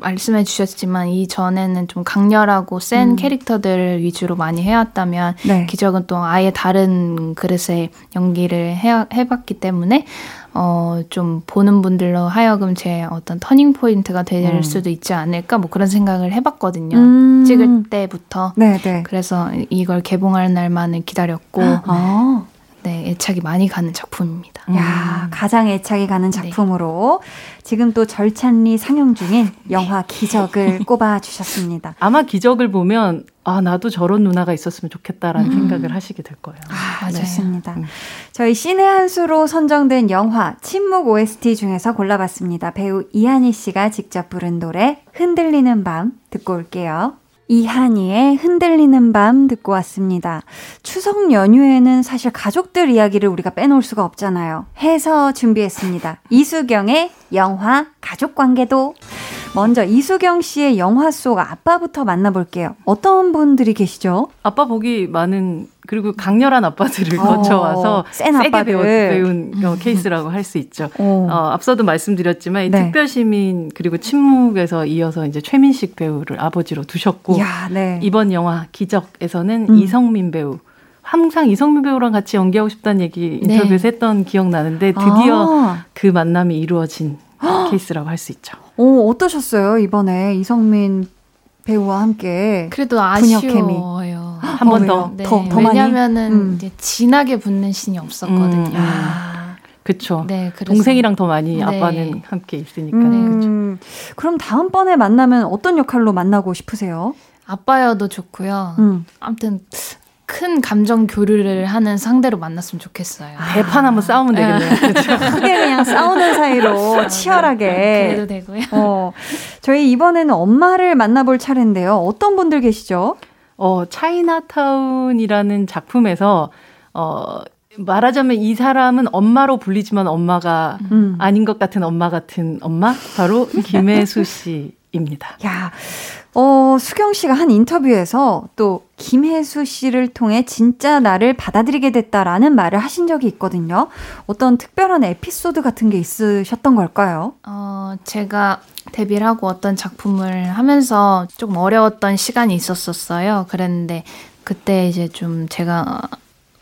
말씀해 주셨지만 이 전에는 좀 강렬하고 센 음. 캐릭터들 위주로 많이 해왔다면 네. 기적은 또 아예 다른 그릇의 연기를 해, 해봤기 때문에 어, 좀 보는 분들로 하여금 제 어떤 터닝 포인트가 될 음. 수도 있지 않을까 뭐 그런 생각을 해봤거든요. 음. 찍을 때부터. 네네. 네. 그래서 이걸 개봉할 날만을 기다렸고. 아. 네, 애착이 많이 가는 작품입니다. 야, 음. 가장 애착이 가는 네. 작품으로 네. 지금 또 절찬리 상영 중인 영화 기적을 꼽아 주셨습니다. 아마 기적을 보면 아, 나도 저런 누나가 있었으면 좋겠다라는 음. 생각을 하시게 될 거예요. 아, 좋습니다. 음. 저희 신의 한 수로 선정된 영화 침묵 OST 중에서 골라봤습니다. 배우 이한희 씨가 직접 부른 노래 흔들리는 밤 듣고 올게요. 이한이의 흔들리는 밤 듣고 왔습니다. 추석 연휴에는 사실 가족들 이야기를 우리가 빼놓을 수가 없잖아요. 해서 준비했습니다. 이수경의 영화 가족관계도. 먼저 이수경 씨의 영화 속 아빠부터 만나볼게요. 어떤 분들이 계시죠? 아빠 보기 많은 그리고 강렬한 아빠들을 어, 거쳐와서 센 세게 배워, 배운 어, 케이스라고 할 수 있죠. 어. 어, 앞서도 말씀드렸지만 이 네. 특별시민 그리고 침묵에서 이어서 이제 최민식 배우를 아버지로 두셨고 야, 네. 이번 영화 기적에서는 음. 이성민 배우 항상 이성민 배우랑 같이 연기하고 싶다는 얘기 네. 인터뷰에서 네. 했던 기억 나는데 드디어 아. 그 만남이 이루어진 케이스라고 할 수 있죠. 오, 어떠셨어요? 이번에 이성민 배우와 함께 그래도 아쉬워요. 한 번 더, 네. 더, 더 왜냐면은 음. 이제 진하게 붙는 신이 없었거든요. 음. 아. 그쵸. 네, 동생이랑 더 많이 네. 아빠는 함께 있으니까. 음. 그럼 다음번에 만나면 어떤 역할로 만나고 싶으세요? 아빠여도 좋고요. 음. 아무튼 큰 감정 교류를 하는 상대로 만났으면 좋겠어요. 아, 대판 한번 싸우면 네. 되겠네요. 그렇죠. 크게 그냥 싸우는 사이로 치열하게. 그래도 되고요. 어, 저희 이번에는 엄마를 만나볼 차례인데요. 어떤 분들 계시죠? 어, 차이나타운이라는 작품에서 어, 말하자면 이 사람은 엄마로 불리지만 엄마가 음. 아닌 것 같은 엄마 같은 엄마 바로 김혜수 씨 입니다. 야, 어, 수경 씨가 한 인터뷰에서 또 김혜수 씨를 통해 진짜 나를 받아들이게 됐다라는 말을 하신 적이 있거든요. 어떤 특별한 에피소드 같은 게 있으셨던 걸까요? 어, 제가 데뷔를 하고 어떤 작품을 하면서 조금 어려웠던 시간이 있었었어요. 그랬는데 그때 이제 좀 제가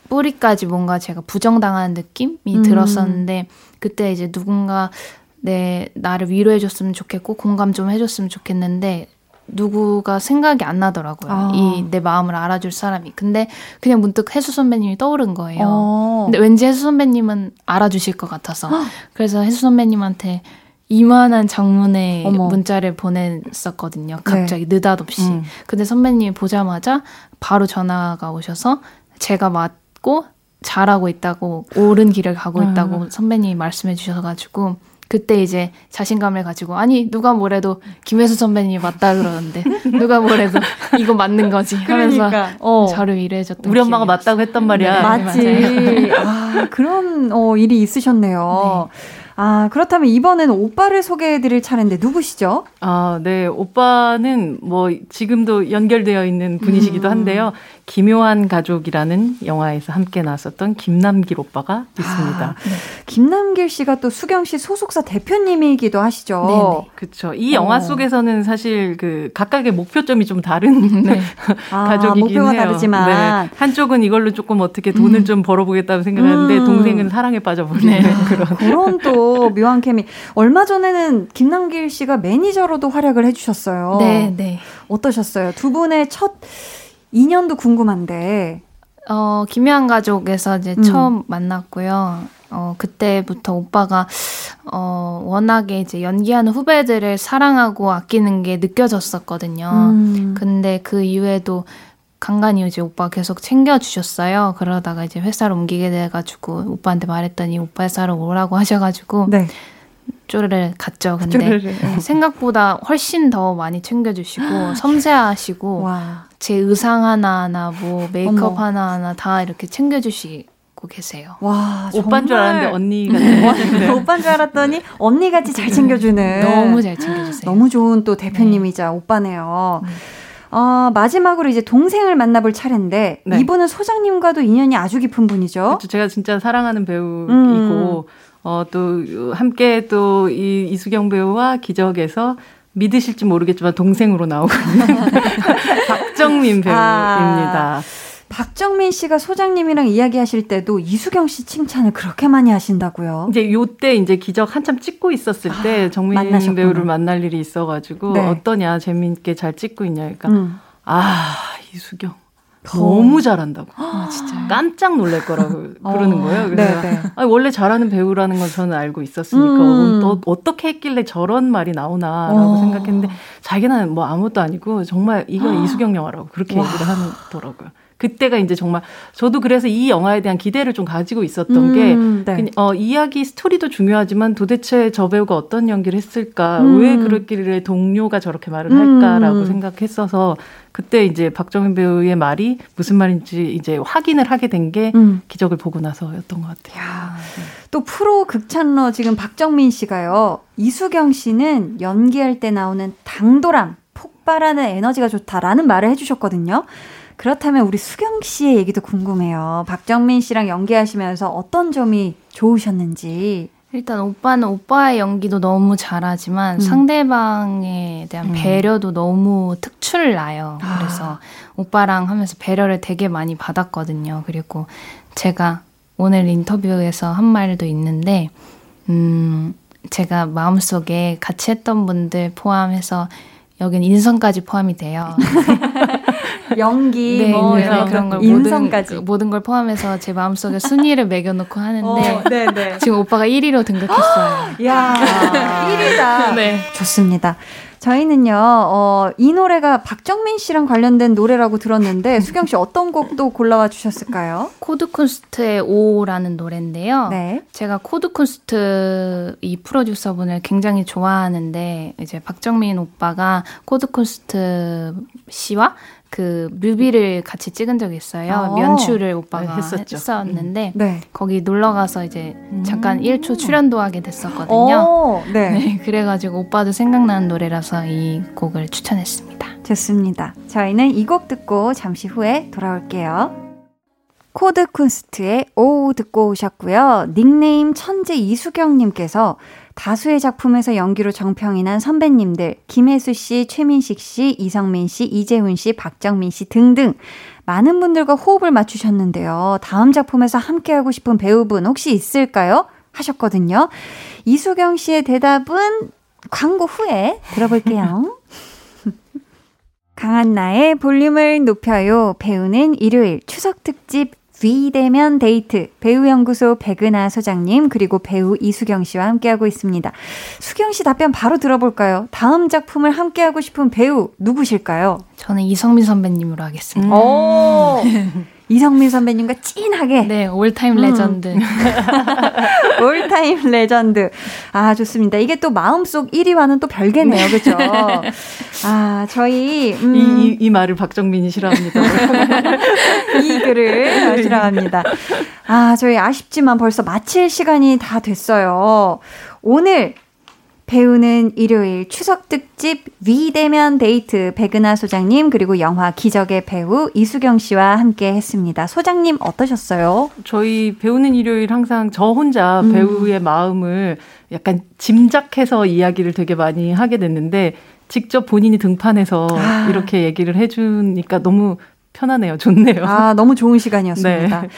뿌리까지 뭔가 제가 부정당하는 느낌이 음. 들었었는데 그때 이제 누군가 내 나를 위로해줬으면 좋겠고 공감 좀 해줬으면 좋겠는데 누구가 생각이 안 나더라고요. 아. 이내 마음을 알아줄 사람이. 근데 그냥 문득 혜수 선배님이 떠오른 거예요. 어. 근데 왠지 혜수 선배님은 알아주실 것 같아서. 그래서 혜수 선배님한테 이만한 장문의 어머. 문자를 보냈었거든요. 갑자기 네. 느닷없이. 음. 근데 선배님이 보자마자 바로 전화가 오셔서 제가 맞고 잘하고 있다고 옳은 길을 가고 있다고 음. 선배님이 말씀해 주셔가지고 그때 이제 자신감을 가지고 아니 누가 뭐래도 김혜수 선배님이 맞다 그러는데 누가 뭐래도 이거 맞는 거지 하면서 그러니까, 어. 저를 위로해줬던 우리 엄마가 맞다고 했단 말이야. 네, 맞지. 아, 그런 어, 일이 있으셨네요. 네. 아, 그렇다면 이번에는 오빠를 소개해 드릴 차례인데 누구시죠? 아, 네. 오빠는 뭐 지금도 연결되어 있는 분이시기도 음. 한데요. 기묘한 가족이라는 영화에서 함께 나왔었던 김남길 오빠가 있습니다. 아, 네. 김남길 씨가 또 수경 씨 소속사 대표님이기도 하시죠. 네 그렇죠. 이 영화 어. 속에서는 사실 그 각각의 목표점이 좀 다른 네. 아, 가족이긴 목표가 해요. 다르지만 네. 한쪽은 이걸로 조금 어떻게 돈을 음. 좀 벌어보겠다고 생각하는데 음. 동생은 사랑에 빠져버리는 네. 그런 그런 또 묘한 케미. 얼마 전에는 김남길 씨가 매니저로도 활약을 해주셨어요. 네, 네. 어떠셨어요? 두 분의 첫 인연도 궁금한데. 어, 김혜한 가족에서 이제 음. 처음 만났고요. 어, 그때부터 오빠가, 어, 워낙에 이제 연기하는 후배들을 사랑하고 아끼는 게 느껴졌었거든요. 음. 근데 그 이후에도 간간히 이제 오빠 계속 챙겨주셨어요. 그러다가 이제 회사를 옮기게 돼가지고 오빠한테 말했더니 오빠 회사로 오라고 하셔가지고. 네. 쪼르르 갔죠. 근데 쪼르르. 생각보다 훨씬 더 많이 챙겨주시고 섬세하시고 와. 제 의상 하나하나 뭐 메이크업 어머. 하나하나 다 이렇게 챙겨주시고 계세요. 와, 오빠인 줄 알았는데 언니 같은. 오빠인 줄 알았더니 언니 같이 잘 챙겨주는. 너무 잘 챙겨주세요. 너무 좋은 또 대표님이자 네. 오빠네요. 네. 어, 마지막으로 이제 동생을 만나볼 차례인데 네. 이분은 소장님과도 인연이 아주 깊은 분이죠. 그렇죠. 제가 진짜 사랑하는 배우이고 음. 어, 또 함께 또 이 이수경 배우와 기적에서 믿으실지 모르겠지만 동생으로 나오고 있는 박정민 배우입니다. 아, 박정민 씨가 소장님이랑 이야기하실 때도 이수경 씨 칭찬을 그렇게 많이 하신다고요. 이제 요때 이제 기적 한참 찍고 있었을 때 아, 정민 만나셨구나. 배우를 만날 일이 있어가지고 네. 어떠냐 재미있게 잘 찍고 있냐 그러니까 음. 아 이수경 너무 잘한다고. 아, 진짜 깜짝 놀랄 거라고 어. 그러는 거예요. 그래서 네, 네. 아니, 원래 잘하는 배우라는 건 저는 알고 있었으니까 음. 어, 어떻게 했길래 저런 말이 나오나라고 어. 생각했는데 자기는 뭐 아무것도 아니고 정말 이건 이수경 영화라고 그렇게 와. 얘기를 하더라고요. 그때가 이제 정말 저도 그래서 이 영화에 대한 기대를 좀 가지고 있었던 음, 게 네. 어, 이야기 스토리도 중요하지만 도대체 저 배우가 어떤 연기를 했을까 음. 왜 그렇길래 동료가 저렇게 말을 할까라고 음. 생각했어서 그때 이제 박정현 배우의 말이 무슨 말인지 이제 확인을 하게 된게 음. 기적을 보고 나서였던 것 같아요. 야, 네. 또 프로 극찬러 지금 박정민 씨가요. 이수경 씨는 연기할 때 나오는 당돌함, 폭발하는 에너지가 좋다라는 말을 해주셨거든요. 그렇다면 우리 수경 씨의 얘기도 궁금해요. 박정민 씨랑 연기하시면서 어떤 점이 좋으셨는지. 일단 오빠는 오빠의 연기도 너무 잘하지만 음. 상대방에 대한 음. 배려도 너무 특출나요. 아. 그래서 오빠랑 하면서 배려를 되게 많이 받았거든요. 그리고 제가 오늘 인터뷰에서 한 말도 있는데, 음, 제가 마음속에 같이 했던 분들 포함해서 여긴 인성까지 포함이 돼요. 연기, 네, 뭐 네, 그런 걸 인성까지 모든, 모든, 걸 포함해서 제 마음속에 순위를 매겨놓고 하는데 어, 네, 네. 지금 오빠가 1위로 등극했어요. 야, 1위다. 네. 좋습니다. 저희는요, 어, 이 노래가 박정민 씨랑 관련된 노래라고 들었는데, 수경 씨 어떤 곡도 골라와 주셨을까요? 코드쿤스트의 O라는 노래인데요. 네. 제가 코드쿤스트 이 프로듀서분을 굉장히 좋아하는데, 이제 박정민 오빠가 코드쿤스트 씨와 그 뮤비를 같이 찍은 적이 있어요. 어. 연출을 오빠가 네, 했었는데 음. 네. 거기 놀러 가서 이제 잠깐 음. 1초 출연도 하게 됐었거든요. 오, 네. 네. 그래가지고 오빠도 생각나는 노래라서 이 곡을 추천했습니다. 좋습니다. 저희는 이 곡 듣고 잠시 후에 돌아올게요. 코드 쿤스트의 O 듣고 오셨고요. 닉네임 천재 이수경님께서 다수의 작품에서 연기로 정평이 난 선배님들, 김혜수 씨, 최민식 씨, 이성민 씨, 이제훈 씨, 박정민 씨 등등 많은 분들과 호흡을 맞추셨는데요. 다음 작품에서 함께하고 싶은 배우분 혹시 있을까요? 하셨거든요. 이수경 씨의 대답은 광고 후에 들어볼게요. 강한나의 볼륨을 높여요. 배우는 일요일 추석 특집 비대면 데이트 배우연구소 백은하 소장님 그리고 배우 이수경 씨와 함께하고 있습니다. 수경 씨 답변 바로 들어볼까요? 다음 작품을 함께하고 싶은 배우 누구실까요? 저는 이성민 선배님으로 하겠습니다. 음. 이성민 선배님과 찐하게. 네, all-time legend. 음. all-time legend. 아, 좋습니다. 이게 또 마음속 1위와는 또 별개네요. 그죠? 아, 저희. 음. 이, 이, 이, 말을 박정민이 싫어합니다. 이 글을 싫어합니다. 아, 저희 아쉽지만 벌써 마칠 시간이 다 됐어요. 오늘 배우는 일요일 추석 특집 위대면 데이트 백은하 소장님 그리고 영화 기적의 배우 이수경 씨와 함께 했습니다. 소장님 어떠셨어요? 저희 배우는 일요일 항상 저 혼자 음. 배우의 마음을 약간 짐작해서 이야기를 되게 많이 하게 됐는데 직접 본인이 등판해서 아. 이렇게 얘기를 해주니까 너무 편하네요. 좋네요. 아, 너무 좋은 시간이었습니다. 네.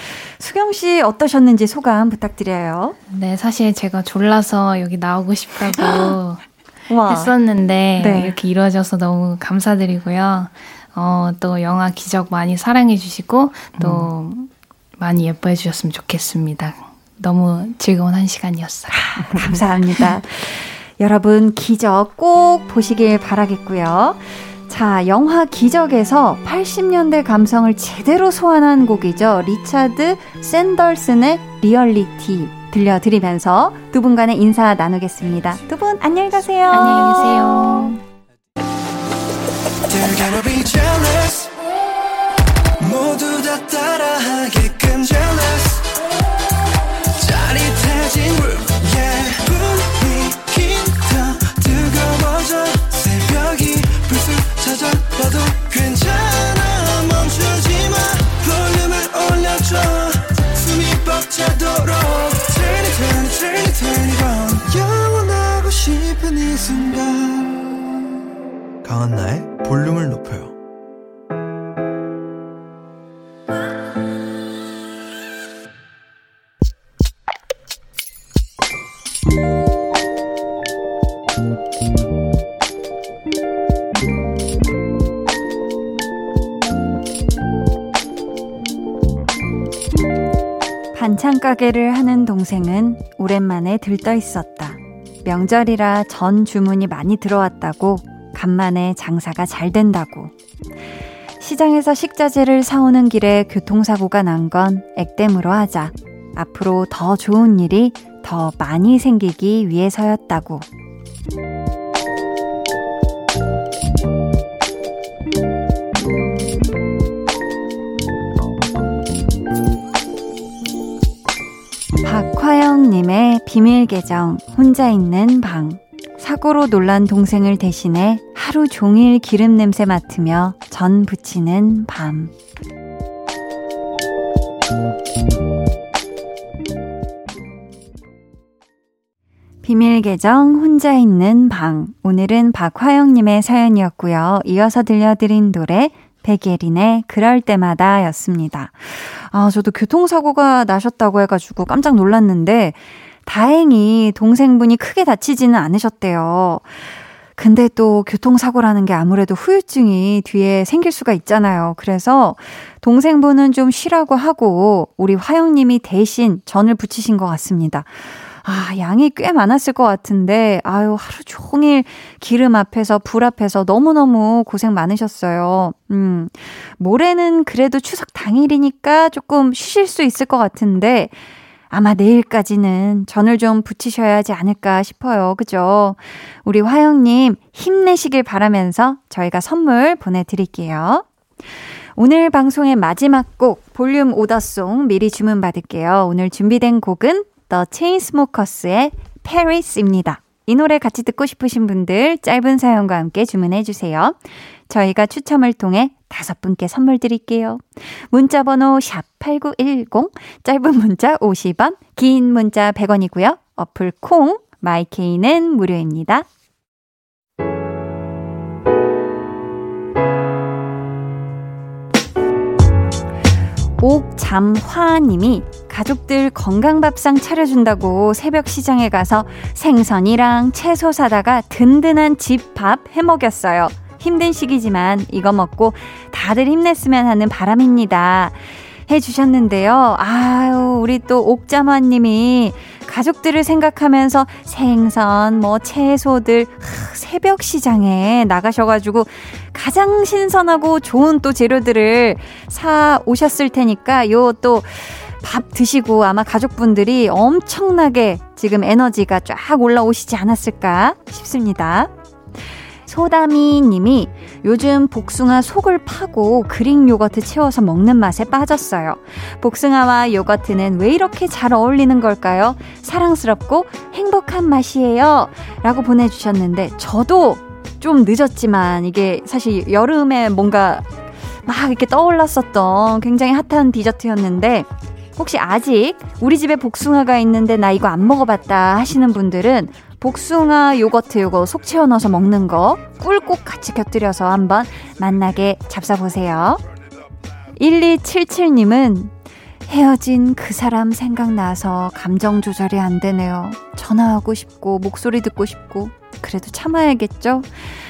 수경 씨 어떠셨는지 소감 부탁드려요. 네, 사실 제가 졸라서 여기 나오고 싶다고 했었는데 네. 이렇게 이루어져서 너무 감사드리고요. 어, 또 영화 기적 많이 사랑해 주시고 또 음. 많이 예뻐해 주셨으면 좋겠습니다. 너무 즐거운 한 시간이었어요. 감사합니다. 여러분 기적 꼭 보시길 바라겠고요. 자, 영화 기적에서 80년대 감성을 제대로 소환한 곡이죠. 리차드 샌덜슨의 리얼리티 들려드리면서 두 분간의 인사 나누겠습니다. 두 분 안녕히 가세요. 안녕히 계세요. 모두 다 따라하게 순간 강한나의 볼륨을 높여요 반찬 가게를 하는 동생은 오랜만에 들떠 있었다. 명절이라 전 주문이 많이 들어왔다고 간만에 장사가 잘 된다고. 시장에서 식자재를 사오는 길에 교통사고가 난 건 액땜으로 하자. 앞으로 더 좋은 일이 더 많이 생기기 위해서였다고. 박화영님의 비밀 계정, 혼자 있는 방. 사고로 놀란 동생을 대신해 하루 종일 기름 냄새 맡으며 전 부치는 밤. 비밀 계정 혼자 있는 방. 오늘은 박화영님의 사연이었고요. 이어서 들려드린 노래 백예린의 그럴 때마다 였습니다. 아, 저도 교통사고가 나셨다고 해가지고 깜짝 놀랐는데, 다행히 동생분이 크게 다치지는 않으셨대요. 근데 또 교통사고라는 게 아무래도 후유증이 뒤에 생길 수가 있잖아요. 그래서 동생분은 좀 쉬라고 하고 우리 화영님이 대신 전을 붙이신 것 같습니다. 아, 양이 꽤 많았을 것 같은데, 아유, 하루 종일 기름 앞에서, 불 앞에서 너무너무 고생 많으셨어요. 음, 모레는 그래도 추석 당일이니까 조금 쉬실 수 있을 것 같은데, 아마 내일까지는 전을 좀 붙이셔야 하지 않을까 싶어요. 그죠? 우리 화영님 힘내시길 바라면서 저희가 선물 보내드릴게요. 오늘 방송의 마지막 곡 볼륨 오더송 미리 주문 받을게요. 오늘 준비된 곡은 The Chainsmokers의 Paris입니다. 이 노래 같이 듣고 싶으신 분들 짧은 사연과 함께 주문해 주세요. 저희가 추첨을 통해 다섯 분께 선물 드릴게요. 문자 번호 샵8910 짧은 문자 50원, 긴 문자 100원이고요. 어플 콩 마이케이는 무료입니다. 옥잠화님이 가족들 건강밥상 차려준다고 새벽 시장에 가서 생선이랑 채소 사다가 든든한 집 밥 해먹였어요. 힘든 시기지만 이거 먹고 다들 힘냈으면 하는 바람입니다. 해주셨는데요. 아유, 우리 또 옥자마님이 가족들을 생각하면서 생선, 뭐 채소들 새벽 시장에 나가셔가지고 가장 신선하고 좋은 또 재료들을 사 오셨을 테니까 요 또 밥 드시고 아마 가족분들이 엄청나게 지금 에너지가 쫙 올라오시지 않았을까 싶습니다. 소다미 님이 요즘 복숭아 속을 파고 그릭 요거트 채워서 먹는 맛에 빠졌어요. 복숭아와 요거트는 왜 이렇게 잘 어울리는 걸까요? 사랑스럽고 행복한 맛이에요. 라고 보내주셨는데, 저도 좀 늦었지만 이게 사실 여름에 뭔가 막 이렇게 떠올랐었던 굉장히 핫한 디저트였는데, 혹시 아직 우리 집에 복숭아가 있는데 나 이거 안 먹어봤다 하시는 분들은 복숭아 요거트 요거 속 채워 넣어서 먹는 거 꿀 꼭 같이 곁들여서 한번 만나게 잡숴보세요. 1277님은 헤어진 그 사람 생각나서 감정 조절이 안 되네요. 전화하고 싶고 목소리 듣고 싶고 그래도 참아야겠죠?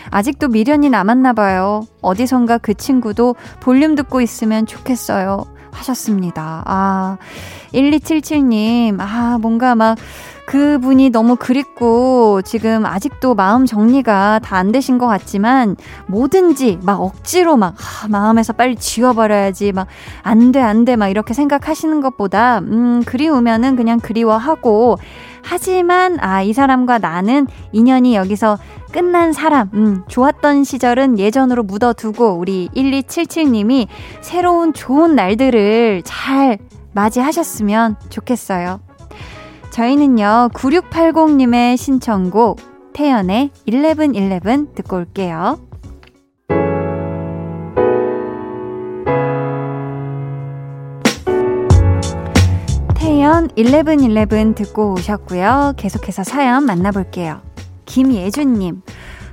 아직도 미련이 남았나 봐요. 어디선가 그 친구도 볼륨 듣고 있으면 좋겠어요. 하셨습니다. 아, 1277님, 아, 뭔가 막 그분이 너무 그립고 지금 아직도 마음 정리가 다 안 되신 것 같지만 뭐든지 막 억지로 막 아, 마음에서 빨리 지워버려야지 막 안 돼, 안 돼 막 이렇게 생각하시는 것보다 음, 그리우면은 그냥 그리워하고 하지만 아, 이 사람과 나는 인연이 여기서 끝난 사람, 음, 좋았던 시절은 예전으로 묻어두고 우리 1277님이 새로운 좋은 날들을 잘 맞이하셨으면 좋겠어요. 저희는요, 9680님의 신청곡, 태연의 1111 듣고 올게요. 태연 1111 듣고 오셨고요. 계속해서 사연 만나볼게요. 김예준님.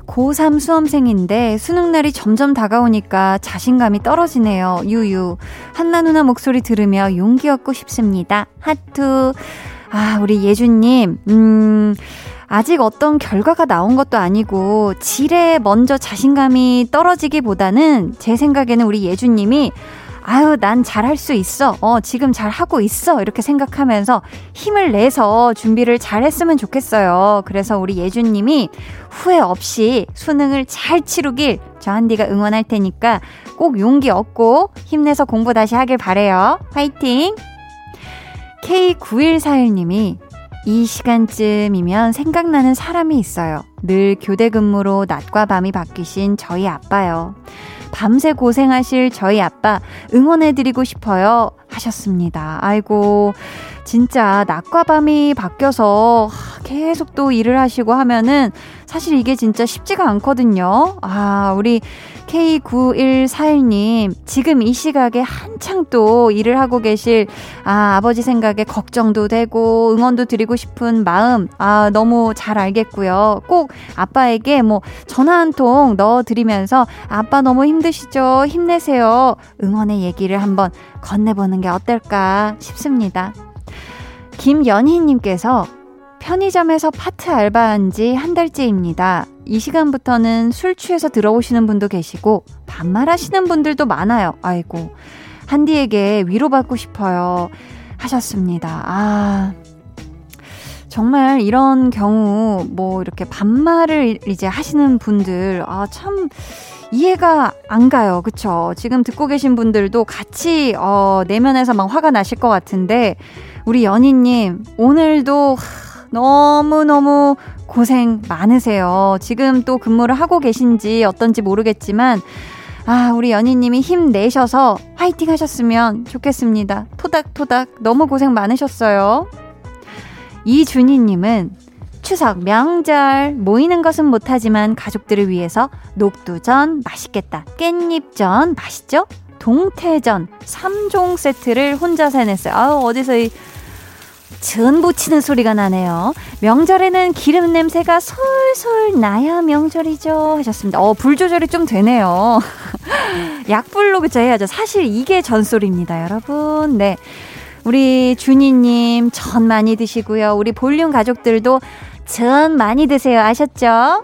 고3 수험생인데 수능날이 점점 다가오니까 자신감이 떨어지네요. 유유. 한나 누나 목소리 들으며 용기 얻고 싶습니다. 하트. 아, 우리 예준님, 음, 아직 어떤 결과가 나온 것도 아니고, 질에 먼저 자신감이 떨어지기보다는 제 생각에는 우리 예준님이 아유, 난 잘할 수 있어. 어, 지금 잘 하고 있어. 이렇게 생각하면서 힘을 내서 준비를 잘 했으면 좋겠어요. 그래서 우리 예준님이 후회 없이 수능을 잘 치르길 저 한디가 응원할 테니까 꼭 용기 얻고 힘내서 공부 다시 하길 바래요. 화이팅! K9141님이 이 시간쯤이면 생각나는 사람이 있어요. 늘 교대 근무로 낮과 밤이 바뀌신 저희 아빠요. 밤새 고생하실 저희 아빠 응원해드리고 싶어요. 하셨습니다. 아이고, 진짜 낮과 밤이 바뀌어서 계속 또 일을 하시고 하면은 사실 이게 진짜 쉽지가 않거든요. 아, 우리 K9141님, 지금 이 시각에 한창 또 일을 하고 계실, 아, 아버지 생각에 걱정도 되고, 응원도 드리고 싶은 마음, 아, 너무 잘 알겠고요. 꼭 아빠에게 뭐 전화 한 통 넣어드리면서, 아빠 너무 힘드시죠? 힘내세요. 응원의 얘기를 한번 건네보는 게 어떨까 싶습니다. 김연희님께서 편의점에서 파트 알바한 지 한 달째입니다. 이 시간부터는 술 취해서 들어오시는 분도 계시고 반말하시는 분들도 많아요. 아이고 한디에게 위로받고 싶어요. 하셨습니다. 아 정말 이런 경우 뭐 이렇게 반말을 이제 하시는 분들 아 참 이해가 안 가요. 그쵸? 지금 듣고 계신 분들도 같이 어 내면에서 막 화가 나실 것 같은데 우리 연희님 오늘도 너무너무 고생 많으세요. 지금 또 근무를 하고 계신지 어떤지 모르겠지만, 아, 우리 연희님이 힘내셔서 화이팅 하셨으면 좋겠습니다. 토닥토닥 너무 고생 많으셨어요. 이준희님은 추석, 명절, 모이는 것은 못하지만 가족들을 위해서 녹두전 맛있겠다. 깻잎전 맛있죠? 동태전 3종 세트를 혼자서 해냈어요. 아우, 어디서 이 전 부치는 소리가 나네요. 명절에는 기름 냄새가 솔솔 나야 명절이죠. 하셨습니다. 어, 불 조절이 좀 되네요. 약불로 그쵸 해야죠. 사실 이게 전소리입니다, 여러분. 네. 우리 준이님 전 많이 드시고요. 우리 볼륨 가족들도 전 많이 드세요. 아셨죠?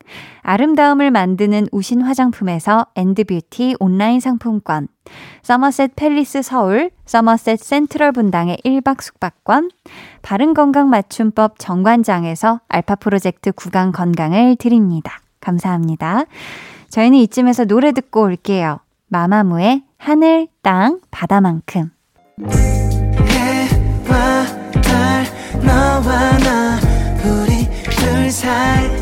아름다움을 만드는 우신 화장품에서 엔드뷰티 온라인 상품권, 서머셋 팰리스 서울, 서머셋 센트럴 분당의 1박 숙박권, 바른건강 맞춤법 정관장에서 알파 프로젝트 구강 건강을 드립니다. 감사합니다. 저희는 이쯤에서 노래 듣고 올게요. 마마무의 하늘, 땅, 바다만큼. 해와 달, 너와 나, 우리 둘 사이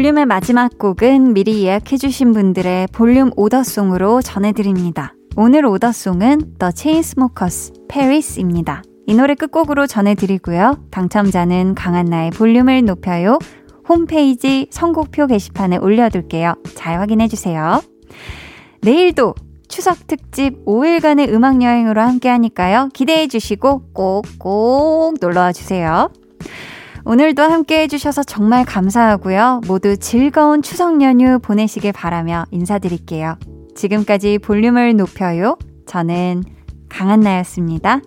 볼륨의 마지막 곡은 미리 예약해주신 분들의 볼륨 오더송으로 전해드립니다. 오늘 오더송은 The Chainsmokers Paris입니다. 이 노래 끝곡으로 전해드리고요. 당첨자는 강한나의 볼륨을 높여요. 홈페이지 선곡표 게시판에 올려둘게요. 잘 확인해주세요. 내일도 추석 특집 5일간의 음악 여행으로 함께 하니까요. 기대해 주시고 꼭꼭 놀러와 주세요. 오늘도 함께 해주셔서 정말 감사하고요. 모두 즐거운 추석 연휴 보내시길 바라며 인사드릴게요. 지금까지 볼륨을 높여요. 저는 강한나였습니다.